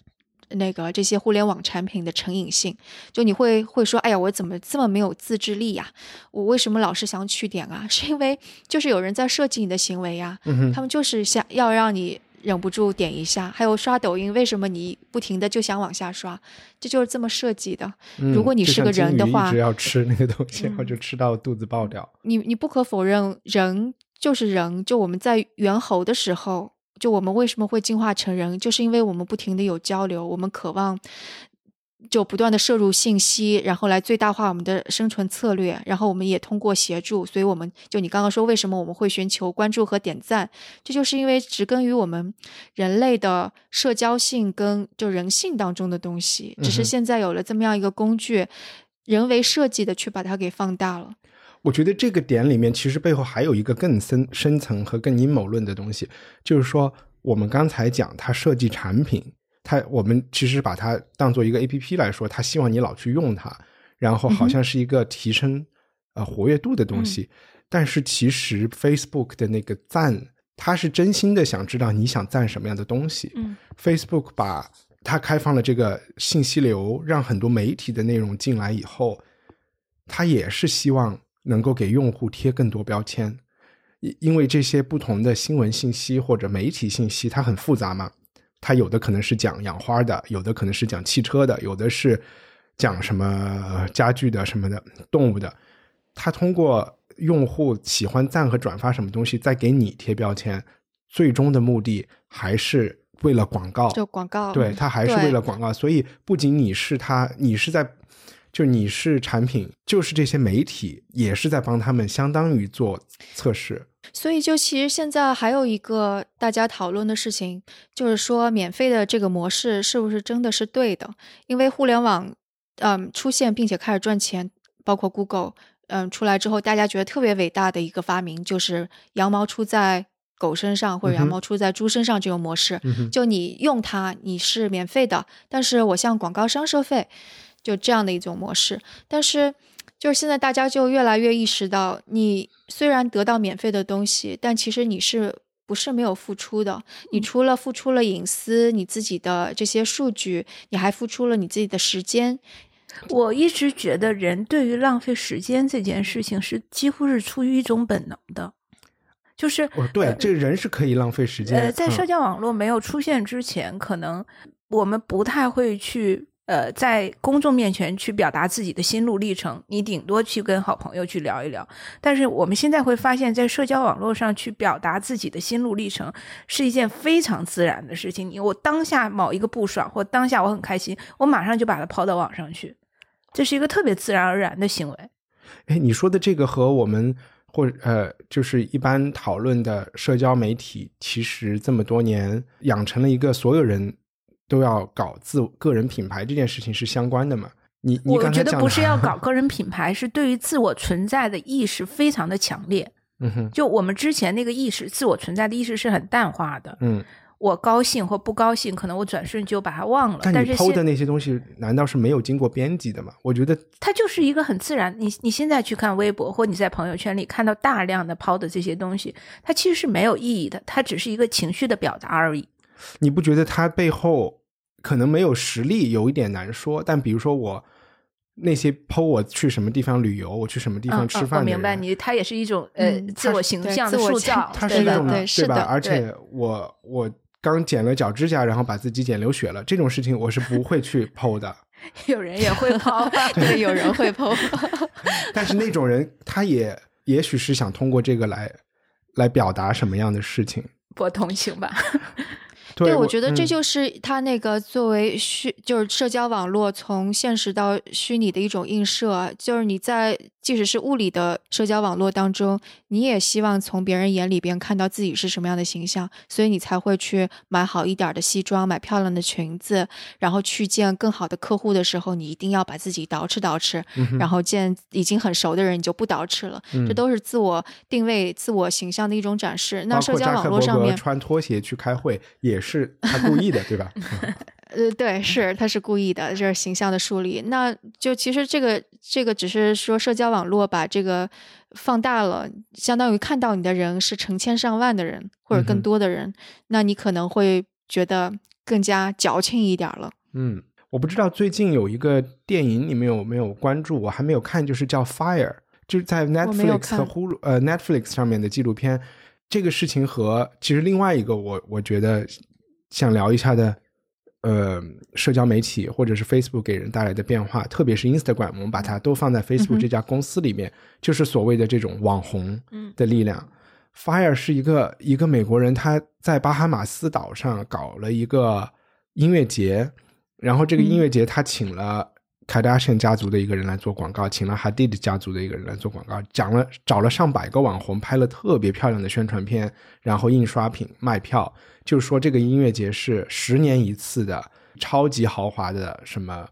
那个这些互联网产品的成瘾性，就你会会说，哎呀，我怎么这么没有自制力呀？我为什么老是想去点啊？是因为就是有人在设计你的行为呀，嗯，他们就是想要让你忍不住点一下。还有刷抖音，为什么你不停的就想往下刷？这就是这么设计的。嗯如果你是个人的话一直要吃那个东西，然后嗯就吃到肚子爆掉。你你不可否认，人就是人。就我们在猿猴的时候，就我们为什么会进化成人，就是因为我们不停的有交流，我们渴望就不断的摄入信息，然后来最大化我们的生存策略。然后我们也通过协助，所以我们就你刚刚说为什么我们会寻求关注和点赞，这就是因为植根于我们人类的社交性跟就人性当中的东西，只是现在有了这么样一个工具。人为设计的去把它给放大了，我觉得这个点里面其实背后还有一个更深深层和更阴谋论的东西，就是说我们刚才讲它设计产品它我们其实把它当做一个 A P P 来说，它希望你老去用它，然后好像是一个提升呃活跃度的东西。但是其实 Facebook 的那个赞，它是真心的想知道你想赞什么样的东西。嗯。Facebook 把它开放了这个信息流，让很多媒体的内容进来以后，它也是希望能够给用户贴更多标签，因因为这些不同的新闻信息或者媒体信息它很复杂嘛，它有的可能是讲养花的，有的可能是讲汽车的，有的是讲什么呃家具的什么的动物的，它通过用户喜欢赞和转发什么东西，再给你贴标签，最终的目的还是为了广告，就广告，对，它还是为了广告，所以不仅你是它，你是在，就你是产品，就是这些媒体也是在帮他们，相当于做测试。所以，就其实现在还有一个大家讨论的事情，就是说免费的这个模式是不是真的是对的？因为互联网，嗯，出现并且开始赚钱，包括 Google，嗯，出来之后，大家觉得特别伟大的一个发明，就是羊毛出在狗身上或者羊毛出在猪身上这种模式。嗯，就你用它，你是免费的，但是我向广告商收费，就这样的一种模式。但是，就是现在大家就越来越意识到，你虽然得到免费的东西，但其实你是不是没有付出的？你除了付出了隐私，你自己的这些数据，你还付出了你自己的时间。我一直觉得人对于浪费时间这件事情是几乎是出于一种本能的，就是哦，对，这个人是可以浪费时间。呃，在社嗯交网络没有出现之前，可能我们不太会去呃在公众面前去表达自己的心路历程，你顶多去跟好朋友去聊一聊。但是我们现在会发现，在社交网络上去表达自己的心路历程是一件非常自然的事情。你我当下某一个不爽，或当下我很开心，我马上就把它抛到网上去，这是一个特别自然而然的行为。哎，你说的这个和我们或呃，就是一般讨论的社交媒体，其实这么多年养成了一个所有人都要搞自个人品牌这件事情是相关的嘛？你你我觉得不是要搞，个人品牌，是对于自我存在的意识非常的强烈。嗯哼，就我们之前那个意识，自我存在的意识是很淡化的。嗯，我高兴或不高兴，可能我转瞬就把它忘了。但是现剖的那些东西，难道是没有经过编辑的吗？我觉得它就是一个很自然。你你现在去看微博，或你在朋友圈里看到大量的抛的这些东西，它其实是没有意义的，它只是一个情绪的表达而已。你不觉得他背后可能没有实力，有一点难说。但比如说我那些剖我去什么地方旅游，我去什么地方吃饭明白你，他也是一种呃、嗯自我形象的自我塑造。对的它是一种吧？对是的而且我我刚剪了脚指甲，然后把自己剪流血了，这种事情我是不会去剖的。有人也会抛。对，有人会 PO。但是那种人，他也也许是想通过这个来来表达什么样的事情。博同情吧。对，我觉得这嗯就是它那个作为虚，就是社交网络从现实到虚拟的一种映射啊。就是你在即使是物理的社交网络当中，你也希望从别人眼里边看到自己是什么样的形象，所以你才会去买好一点的西装，买漂亮的裙子，然后去见更好的客户的时候，你一定要把自己捯饬捯饬，然后见已经很熟的人，你就不捯饬了。嗯这都是自我定位、自我形象的一种展示。那社交网络上面，穿拖鞋去开会，也是他故意的，对吧？呃，对，是他是故意的，这是形象的树立。那就其实这个这个只是说社交网络把这个放大了，相当于看到你的人是成千上万的人或者更多的人，那你可能会觉得更加矫情一点了。嗯，我不知道最近有一个电影，你们有没有关注？我还没有看，就是叫《Fire》，就是在 Netflix Hulu 呃 Netflix 上面的纪录片。这个事情和其实另外一个我我觉得想聊一下的，呃，社交媒体或者是 Facebook 给人带来的变化，特别是 Instagram，我们把它都放在 Facebook 这家公司里面，就是所谓的这种网红嗯。的力量。Fire 是一个一个美国人，他在巴哈马斯岛上搞了一个音乐节，然后这个音乐节他请了 Kardashian 家族的一个人来做广告，请了 Hadid 家族的一个人来做广告，讲了找了上百个网红，拍了特别漂亮的宣传片，然后印刷品卖票，就是说这个音乐节是十年一次的超级豪华的什么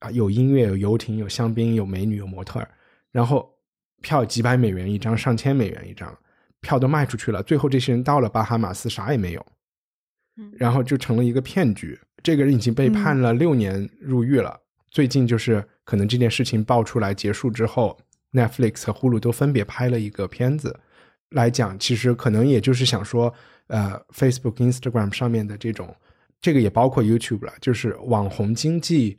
啊，有音乐，有游艇，有香槟，有美女，有模特儿，然后票几百美元一张，上千美元一张，票都卖出去了，最后这些人到了巴哈马斯啥也没有。然后就成了一个骗局。这个人已经被判了六年入狱了。最近就是可能这件事情爆出来结束之后，Netflix 和 Hulu 都分别拍了一个片子来讲，其实可能也就是想说，呃，Facebook、Instagram 上面的这种，这个也包括 YouTube 了，就是网红经济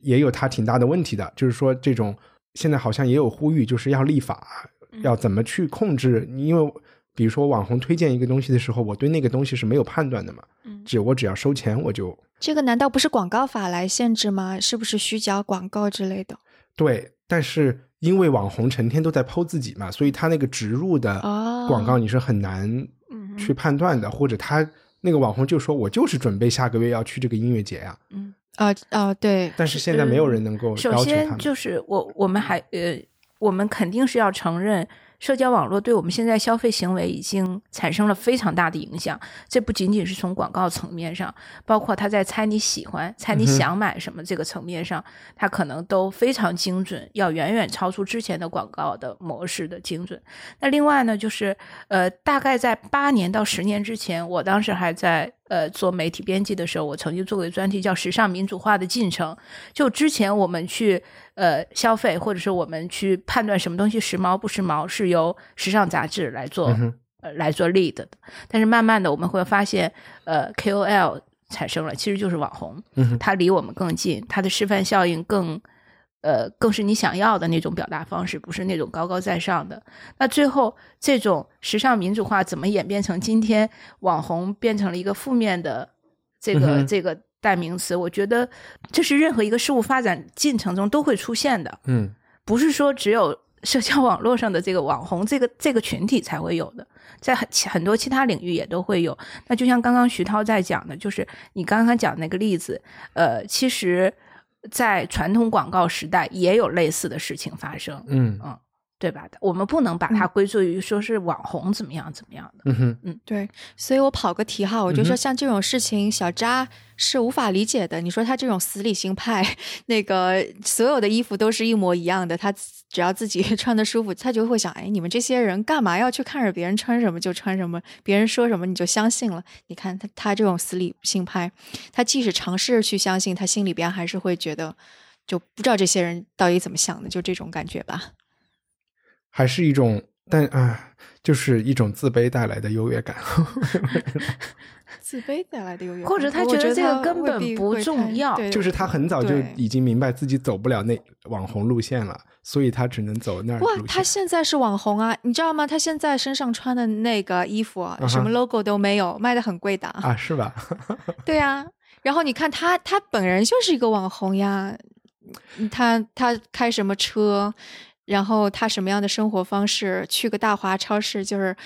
也有它挺大的问题的。就是说，这种现在好像也有呼吁，就是要立法，要怎么去控制？因为比如说网红推荐一个东西的时候，我对那个东西是没有判断的嘛，只我只要收钱我就。这个难道不是广告法来限制吗？是不是虚假广告之类的？对，但是因为网红成天都在剖自己嘛，所以他那个植入的广告你是很难去判断的，或者他那个网红就说我就是准备下个月要去这个音乐节呀。嗯啊啊，对。但是现在没有人能够首先就是我我们还呃，我们肯定是要承认。社交网络对我们现在消费行为已经产生了非常大的影响，这不仅仅是从广告层面上，包括他在猜你喜欢、猜你想买什么这个层面上，它可能都非常精准，要远远超出之前的广告的模式的精准。那另外呢，就是呃，大概在八年到十年之前，我当时还在。呃，做媒体编辑的时候，我曾经做过一个专题，叫《时尚民主化的进程》。就之前我们去呃消费，或者是我们去判断什么东西时髦不时髦，是由时尚杂志来做呃来做 lead 的。但是慢慢的，我们会发现，呃，KOL 产生了，其实就是网红，它离我们更近，它的示范效应更。呃，更是你想要的那种表达方式，不是那种高高在上的。那最后，这种时尚民主化怎么演变成今天网红变成了一个负面的这个这个代名词？我觉得这是任何一个事物发展进程中都会出现的。嗯，不是说只有社交网络上的这个网红这个这个群体才会有的，在很很多其他领域也都会有。那就像刚刚徐涛在讲的，就是你刚刚讲那个例子，呃，其实。在传统广告时代，也有类似的事情发生，嗯。嗯，对吧？我们不能把它归罪于说是网红怎么样怎么样的，嗯哼，嗯，对。所以我跑个题哈，我就说像这种事情，小扎是无法理解的。你说他这种死理性派，那个所有的衣服都是一模一样的，他只要自己 穿的舒服，他就会想：哎，你们这些人干嘛要去看着别人穿什么就穿什么，别人说什么你就相信了？你看他他这种死理性派，他即使尝试去相信，他心里边还是会觉得，就不知道这些人到底怎么想的，就这种感觉吧。还是一种，但啊，就是一种自卑带来的优越感。自卑带来的优越感，或者他觉得这个根本不重要，就是他很早就已经明白自己走不了那网红路线了，所以他只能走那儿。哇，他现在是网红啊，你知道吗？他现在身上穿的那个衣服，什么 logo 都没有，卖的很贵的啊，是吧？对呀，然后你看他，他本人就是一个网红呀，他他开什么车？然后他什么样的生活方式？去个大华超市，就是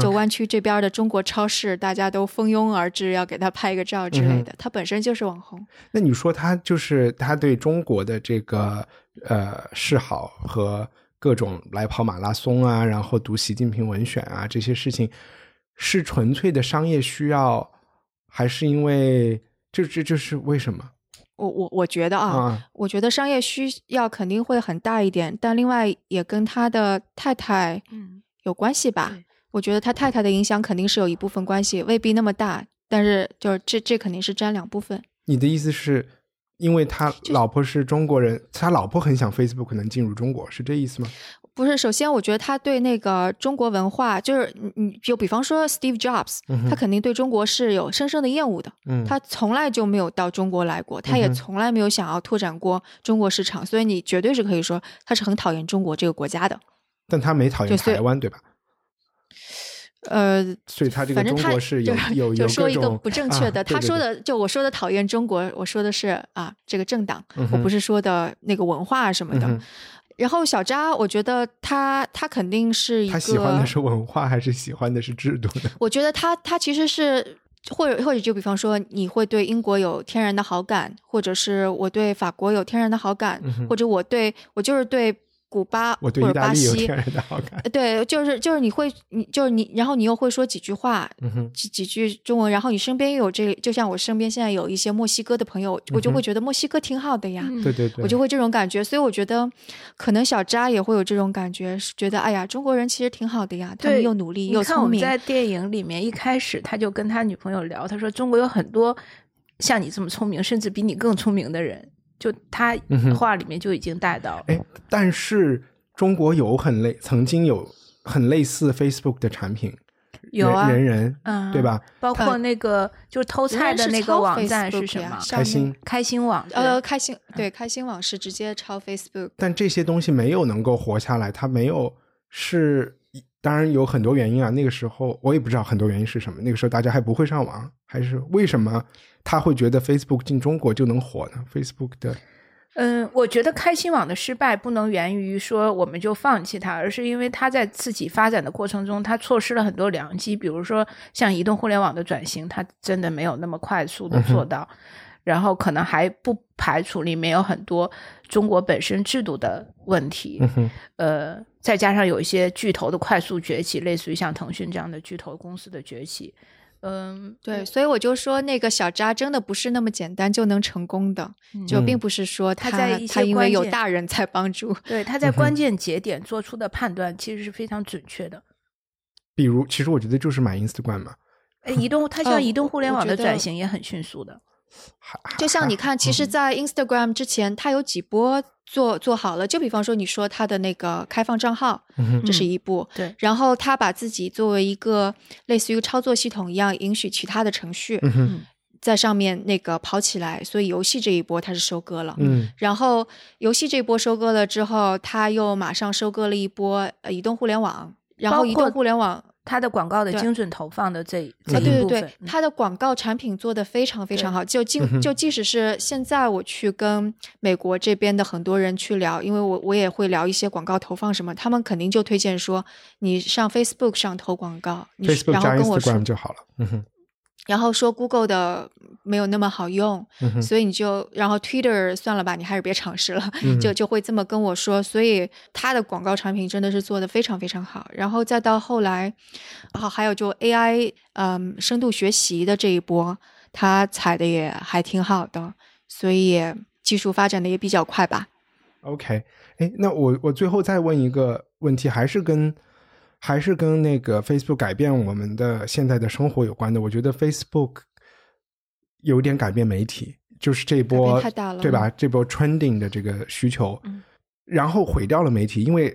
九湾区这边的中国超市，大家都蜂拥而至，要给他拍个照之类的。他本身就是网红。那你说他就是他对中国的这个呃示好和各种来跑马拉松啊，然后读习近平文选啊这些事情，是纯粹的商业需要，还是因为这这就是为什么？我我我觉得啊，我觉得商业需要肯定会很大一点，但另外也跟他的太太嗯有关系吧。我觉得他太太的影响肯定是有一部分关系，未必那么大，但是就是这这肯定是占两部分。你的意思是，因为他老婆是中国人，他老婆很想 Facebook 能进入中国，是这意思吗？不是，首先我觉得他对那个中国文化，就是你你就比方说 Steve Jobs，他肯定对中国是有深深的厌恶的。嗯，他从来就没有到中国来过，他也从来没有想要拓展过中国市场，所以你绝对是可以说他是很讨厌中国这个国家的。但他没讨厌台湾，对吧？呃，所以他这个中国是有有就说一个不正确的。他说的就我说的讨厌中国，我说的是啊这个政党，我不是说的那个文化什么的。然后小扎，我觉得他他肯定是一个，他喜欢的是文化还是喜欢的是制度呢？我觉得他他其实是，或者或者就比方说，你会对英国有天然的好感，或者是我对法国有天然的好感，或者我对我就是对。古巴或者巴西，对，就是就是你会，你就是你，然后你又会说几句话，几几句中文，然后你身边又有这，就像我身边现在有一些墨西哥的朋友，我就会觉得墨西哥挺好的呀，对对对，我就会这种感觉，所以我觉得可能小扎也会有这种感觉，觉得哎呀，中国人其实挺好的呀，他们又努力又聪明。在电影里面一开始他就跟他女朋友聊，他说中国有很多。像你这么聪明，甚至比你更聪明的人，就他话里面就已经带到了。哎，但是中国有很类，曾经有很类似 Facebook 的产品，有啊人人人，嗯，对？吧？包括那个就是偷菜的那个网站是什么？开心。开心网。呃，开心对开心网是直接抄 Facebook，但这些东西没有能够活下来，它没有是，当然有很多原因啊。那个时候我也不知道很多原因是什么，那个时候大家还不会上网，还是为什么他会觉得 Facebook 进中国就能火呢？Facebook 的嗯，我觉得开心网的失败不能源于说我们就放弃它，而是因为它在自己发展的过程中，它错失了很多良机。比如说像移动互联网的转型，它真的没有那么快速的做到，然后可能还不排除里面有很多中国本身制度的问题。呃，再加上有一些巨头的快速崛起，类似于像腾讯这样的巨头公司的崛起，嗯，对，所以我就说那个小扎真的不是那么简单就能成功的，就嗯并不是说他他在一些他因为有关键大人在帮助，对，他在关键节点做出的判断其实是非常准确的。比如，其实我觉得就是买 Instagram 嘛，哎，移动它哦像移动互联网的转型也很迅速的。就像你看，其实，在 Instagram 之前，它有几波做做好了。就比方说，你说它的那个开放账号，嗯这是一步。对然后它把自己作为一个类似于操作系统一样，允许其他的程序嗯在上面那个跑起来。所以游戏这一波它是收割了。嗯然后游戏这一波收割了之后，它又马上收割了一波呃移动互联网。然后移动互联网它的广告的精准投放的这这啊，一部分，对对对，嗯它的广告产品做的非常非常好。就嗯尽就即使是现在我去跟美国这边的很多人去聊，因为我我也会聊一些广告投放什么，他们肯定就推荐说你上 Facebook 上投广告，你，Facebook 加然后跟我说 Instagram，就好了。嗯哼，然后说 Google 的没有那么好用，嗯，所以你就然后 Twitter 算了吧，你还是别尝试了，嗯就就会这么跟我说。所以他的广告产品真的是做的非常非常好。然后再到后来，啊，还有就 AI，嗯，深度学习的这一波，他踩的也还挺好的，所以技术发展的也比较快吧。OK，哎，那我我最后再问一个问题，还是跟还是跟那个 Facebook 改变我们的现在的生活有关的。我觉得 Facebook 有点改变媒体，就是这改波太大了对吧？这波 trending 的这个需求，嗯然后毁掉了媒体，因为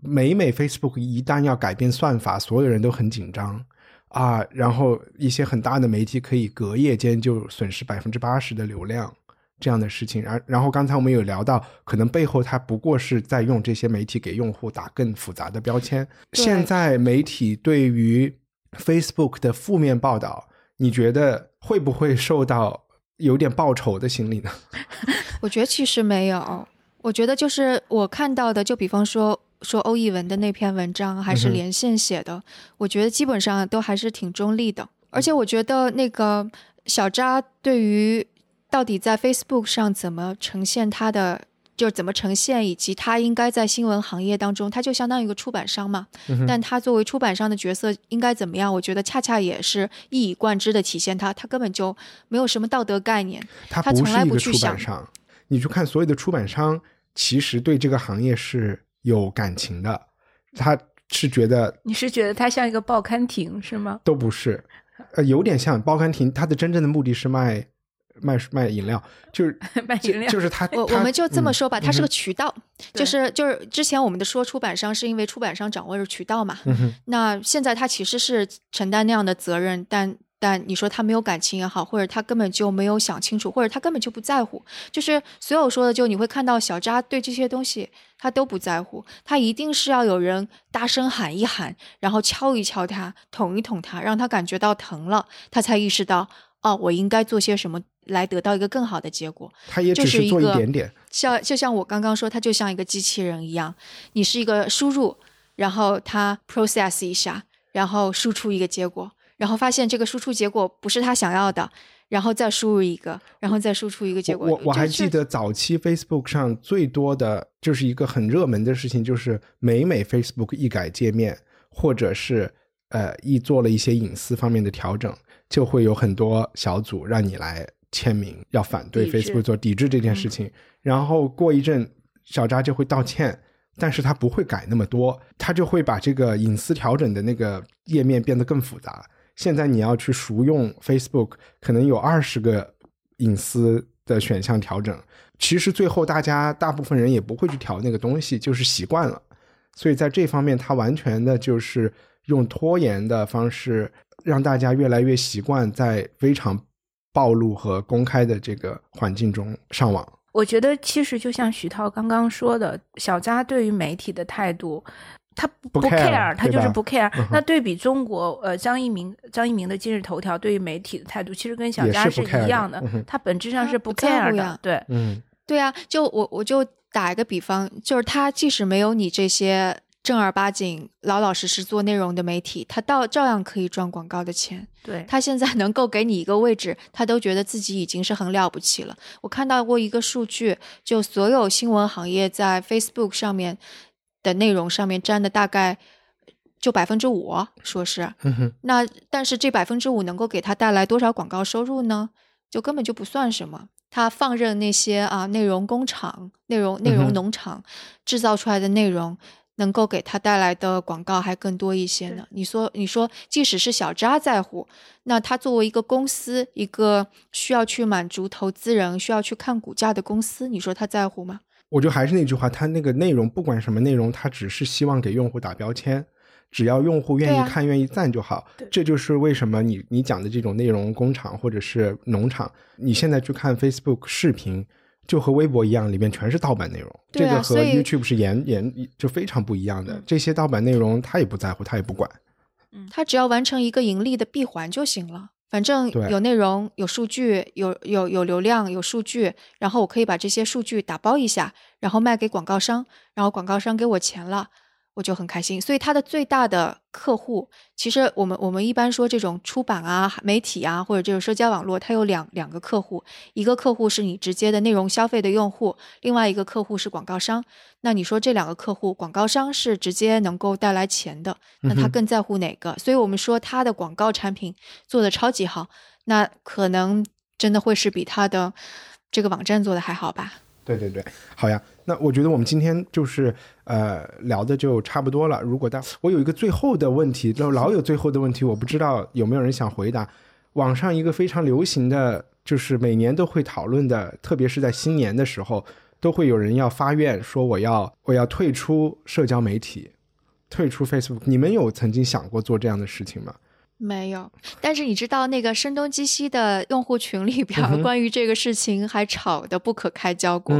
每每 Facebook 一旦要改变算法，所有人都很紧张。啊，然后一些很大的媒体可以隔夜间就损失百分之八十的流量，这样的事情。然然后刚才我们有聊到，可能背后它不过是在用这些媒体给用户打更复杂的标签。现在媒体对于 Facebook 的负面报道，你觉得会不会受到有点报仇的心理呢？我觉得其实没有，我觉得就是我看到的，就比方说说欧译文的那篇文章，还是连线写的，我觉得基本上都还是挺中立的。而且我觉得那个小扎对于到底在 Facebook 上怎么呈现他的。就是怎么呈现，以及他应该在新闻行业当中，他就相当于一个出版商嘛。嗯但他作为出版商的角色应该怎么样？我觉得恰恰也是一以贯之的体现他，他根本就没有什么道德概念。他从来是一个出版不去想商。你去看所有的出版商，其实对这个行业是有感情的，他是觉得你是觉得它像一个报刊亭是吗？都不是，呃，有点像报刊亭，它的真正的目的是卖卖卖饮料，就是 卖饮料就是他，我我们就这么嗯说吧，它是个嗯渠道，就是就是之前我们的说出版商是因为出版商掌握着渠道嘛，嗯那现在他其实是承担那样的责任，但但你说他没有感情也好，或者他根本就没有想清楚，或者他根本就不在乎，就是所有说的，就你会看到小扎对这些东西他都不在乎，他一定是要有人大声喊一喊，然后敲一敲他，捅一捅他，让他感觉到疼了，他才意识到哦，我应该做些什么来得到一个更好的结果。它也只做一就是一个点点，像就像我刚刚说，它就像一个机器人一样，你是一个输入，然后它 process 一下，然后输出一个结果，然后发现这个输出结果不是他想要的，然后再输入一个，然后再输出一个结果。我我还记得早期 Facebook 上最多的就是一个很热门的事情，就是每每 Facebook 一改界面，或者是呃一做了一些隐私方面的调整，就会有很多小组让你来签名，要反对 Facebook 做抵制这件事情。然后过一阵，小扎就会道歉。但是他不会改那么多，他就会把这个隐私调整的那个页面变得更复杂。现在你要去熟用 Facebook，可能有二十个隐私的选项调整。其实最后大家大部分人也不会去调那个东西，就是习惯了。所以在这方面，他完全的就是用拖延的方式，让大家越来越习惯在非常暴露和公开的这个环境中上网。我觉得其实就像徐涛刚刚说的，小扎对于媒体的态度，他不 care，他就是不 care。那对比中国，呃，张一鸣张一鸣的今日头条对于媒体的态度，其实跟小扎是一样的，他本质上是不 care 的。对，嗯，对啊，就我我就打一个比方，就是他即使没有你这些。正儿八经、老老实实做内容的媒体，他倒照样可以赚广告的钱。对他现在能够给你一个位置，他都觉得自己已经是很了不起了。我看到过一个数据，就所有新闻行业在 Facebook 上面的内容上面占的大概就百分之五，说是。那但是这百分之五能够给他带来多少广告收入呢？就根本就不算什么。他放任那些啊内容工厂、内容内容农场制造出来的内容。能够给他带来的广告还更多一些呢。你说，你说，即使是小扎在乎，那他作为一个公司，一个需要去满足投资人、需要去看股价的公司，你说他在乎吗？我就还是那句话，他那个内容不管什么内容，他只是希望给用户打标签，只要用户愿意看、愿意赞就好。这就是为什么你你讲的这种内容工厂或者是农场，你现在去看 Facebook 视频。就和微博一样，里面全是盗版内容。这个和 YouTube 是严严就非常不一样的。这些盗版内容他也不在乎，他也不管。嗯，他只要完成一个盈利的闭环就行了。反正有内容、有数据、有有有流量、有数据，然后我可以把这些数据打包一下，然后卖给广告商，然后广告商给我钱了。我就很开心，所以他的最大的客户，其实我们我们一般说这种出版啊、媒体啊，或者这种社交网络，它有两两个客户，一个客户是你直接的内容消费的用户，另外一个客户是广告商。那你说这两个客户，广告商是直接能够带来钱的，那他更在乎哪个？所以我们说他的广告产品做的超级好，那可能真的会是比他的这个网站做的还好吧？对对对，好呀。那我觉得我们今天就是呃聊的就差不多了。如果大我有一个最后的问题，就老有最后的问题，我不知道有没有人想回答。网上一个非常流行的就是每年都会讨论的，特别是在新年的时候，都会有人要发愿说我要我要退出社交媒体，退出 Facebook。你们有曾经想过做这样的事情吗？没有，但是你知道那个声东击西的用户群里边，关于这个事情还吵得不可开交过。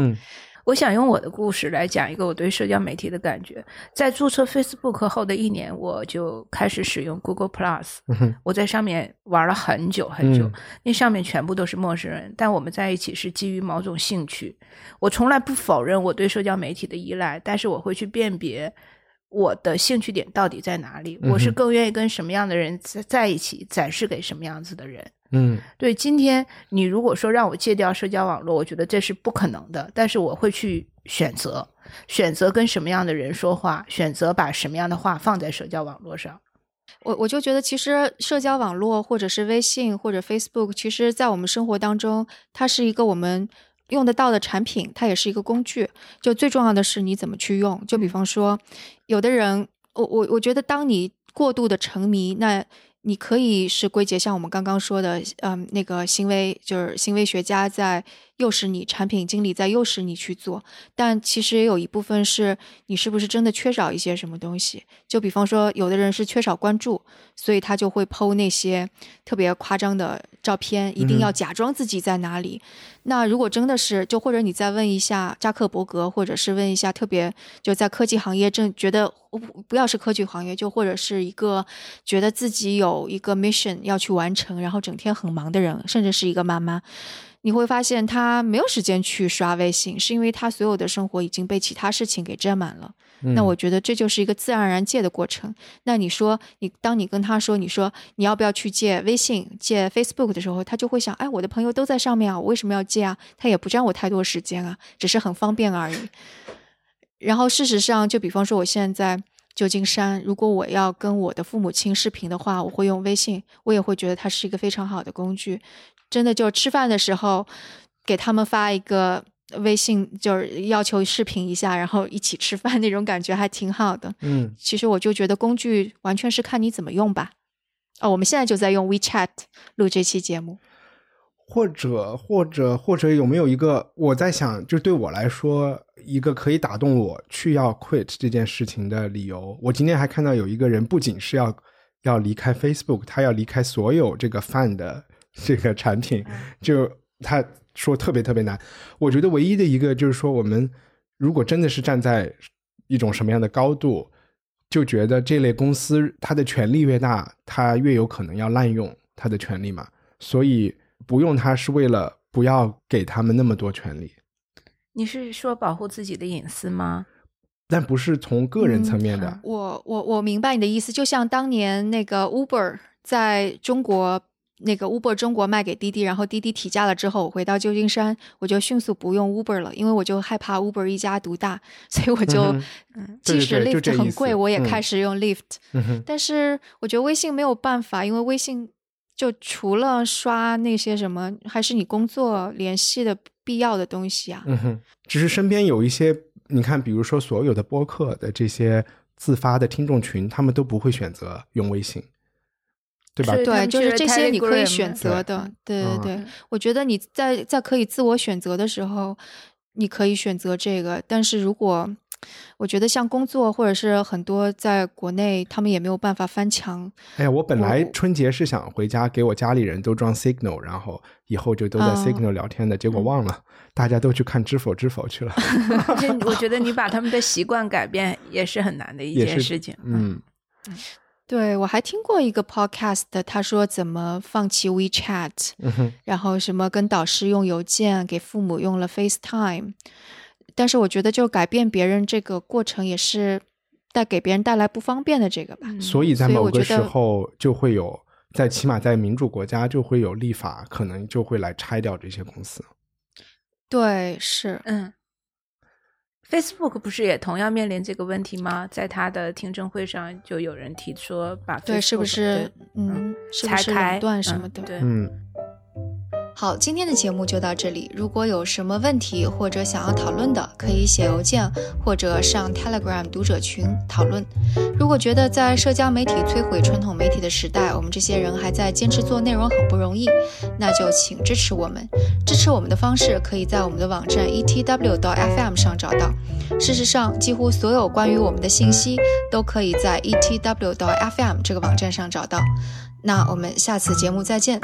我想用我的故事来讲一个我对社交媒体的感觉。在注册 Facebook 后的一年，我就开始使用 Google Plus。我在上面玩了很久很久，那上面全部都是陌生人，但我们在一起是基于某种兴趣。我从来不否认我对社交媒体的依赖，但是我会去辨别。我的兴趣点到底在哪里？我是更愿意跟什么样的人在在一起，展示给什么样子的人？嗯，对。今天你如果说让我戒掉社交网络，我觉得这是不可能的。但是我会去选择，选择跟什么样的人说话，选择把什么样的话放在社交网络上。我我就觉得，其实社交网络或者是微信或者 Facebook，其实在我们生活当中，它是一个我们。用得到的产品，它也是一个工具。就最重要的是你怎么去用。就比方说，有的人，我我我觉得，当你过度的沉迷，那。你可以是归结像我们刚刚说的，嗯，那个行为就是行为学家在诱使你，产品经理在诱使你去做，但其实也有一部分是你是不是真的缺少一些什么东西？就比方说，有的人是缺少关注，所以他就会剖那些特别夸张的照片，一定要假装自己在哪里。那如果真的是，就或者你再问一下扎克伯格，或者是问一下特别就在科技行业正觉得不不要是科技行业，就或者是一个觉得自己。有一个 mission 要去完成，然后整天很忙的人，甚至是一个妈妈，你会发现他没有时间去刷微信，是因为他所有的生活已经被其他事情给占满了。那我觉得这就是一个自然而然戒的过程。那你说，你当你跟他说，你说你要不要去戒微信、戒 Facebook 的时候，他就会想，哎，我的朋友都在上面啊，我为什么要戒啊？他也不占我太多时间啊，只是很方便而已。然后事实上，就比方说我现在。旧金山，如果我要跟我的父母亲视频的话，我会用微信，我也会觉得它是一个非常好的工具。真的，就吃饭的时候给他们发一个微信，就是要求视频一下，然后一起吃饭那种感觉还挺好的。嗯，其实我就觉得工具完全是看你怎么用吧。哦，我们现在就在用 WeChat 录这期节目。或者或者或者有没有一个我在想，就对我来说一个可以打动我去要 quit 这件事情的理由？我今天还看到有一个人不仅是要要离开 Facebook，他要离开所有这个 fan 的这个产品，就他说特别特别难。我觉得唯一的一个就是说，我们如果真的是站在一种什么样的高度，就觉得这类公司它的权力越大，它越有可能要滥用它的权利嘛，所以。不用它是为了不要给他们那么多权利。你是说保护自己的隐私吗？但不是从个人层面的。我我我明白你的意思，就像当年那个 Uber 在中国，那个 Uber 中国卖给滴滴，然后滴滴提价了之后，我回到旧金山，我就迅速不用 Uber 了，因为我就害怕 Uber 一家独大，所以我就嗯即使 Lyft 很贵，我也开始用 Lyft。嗯但是我觉得微信没有办法，因为微信。就除了刷那些什么，还是你工作联系的必要的东西啊。嗯哼，只是身边有一些，你看，比如说所有的播客的这些自发的听众群，他们都不会选择用微信，对吧？对，就是这些你可以选择的。对对对，我觉得你在在可以自我选择的时候，你可以选择这个，但是如果。我觉得像工作或者是很多在国内，他们也没有办法翻墙。哎呀，我本来春节是想回家给我家里人都装 Signal，然后以后就都在 Signal 聊天的，结果忘了，大家都去看知否知否去了。我觉得你把他们的习惯改变也是很难的一件事情。嗯，对我还听过一个 podcast，他说怎么放弃 WeChat，然后什么跟导师用邮件，给父母用了 FaceTime。但是我觉得，就改变别人这个过程，也是带给别人带来不方便的这个吧。所以在某个时候，就会有在起码在民主国家，就会有立法，可能就会来拆掉这些公司。对，是，嗯。Facebook 不是也同样面临这个问题吗？在他的听证会上，就有人提出把对，是不是嗯拆开断什么的？对，嗯。好，今天的节目就到这里。如果有什么问题或者想要讨论的，可以写邮件或者上 Telegram 读者群讨论。如果觉得在社交媒体摧毁传统媒体的时代，我们这些人还在坚持做内容很不容易，那就请支持我们。支持我们的方式可以在我们的网站 etw 到 fm 上找到。事实上，几乎所有关于我们的信息都可以在 etw 到 fm 这个网站上找到。那我们下次节目再见。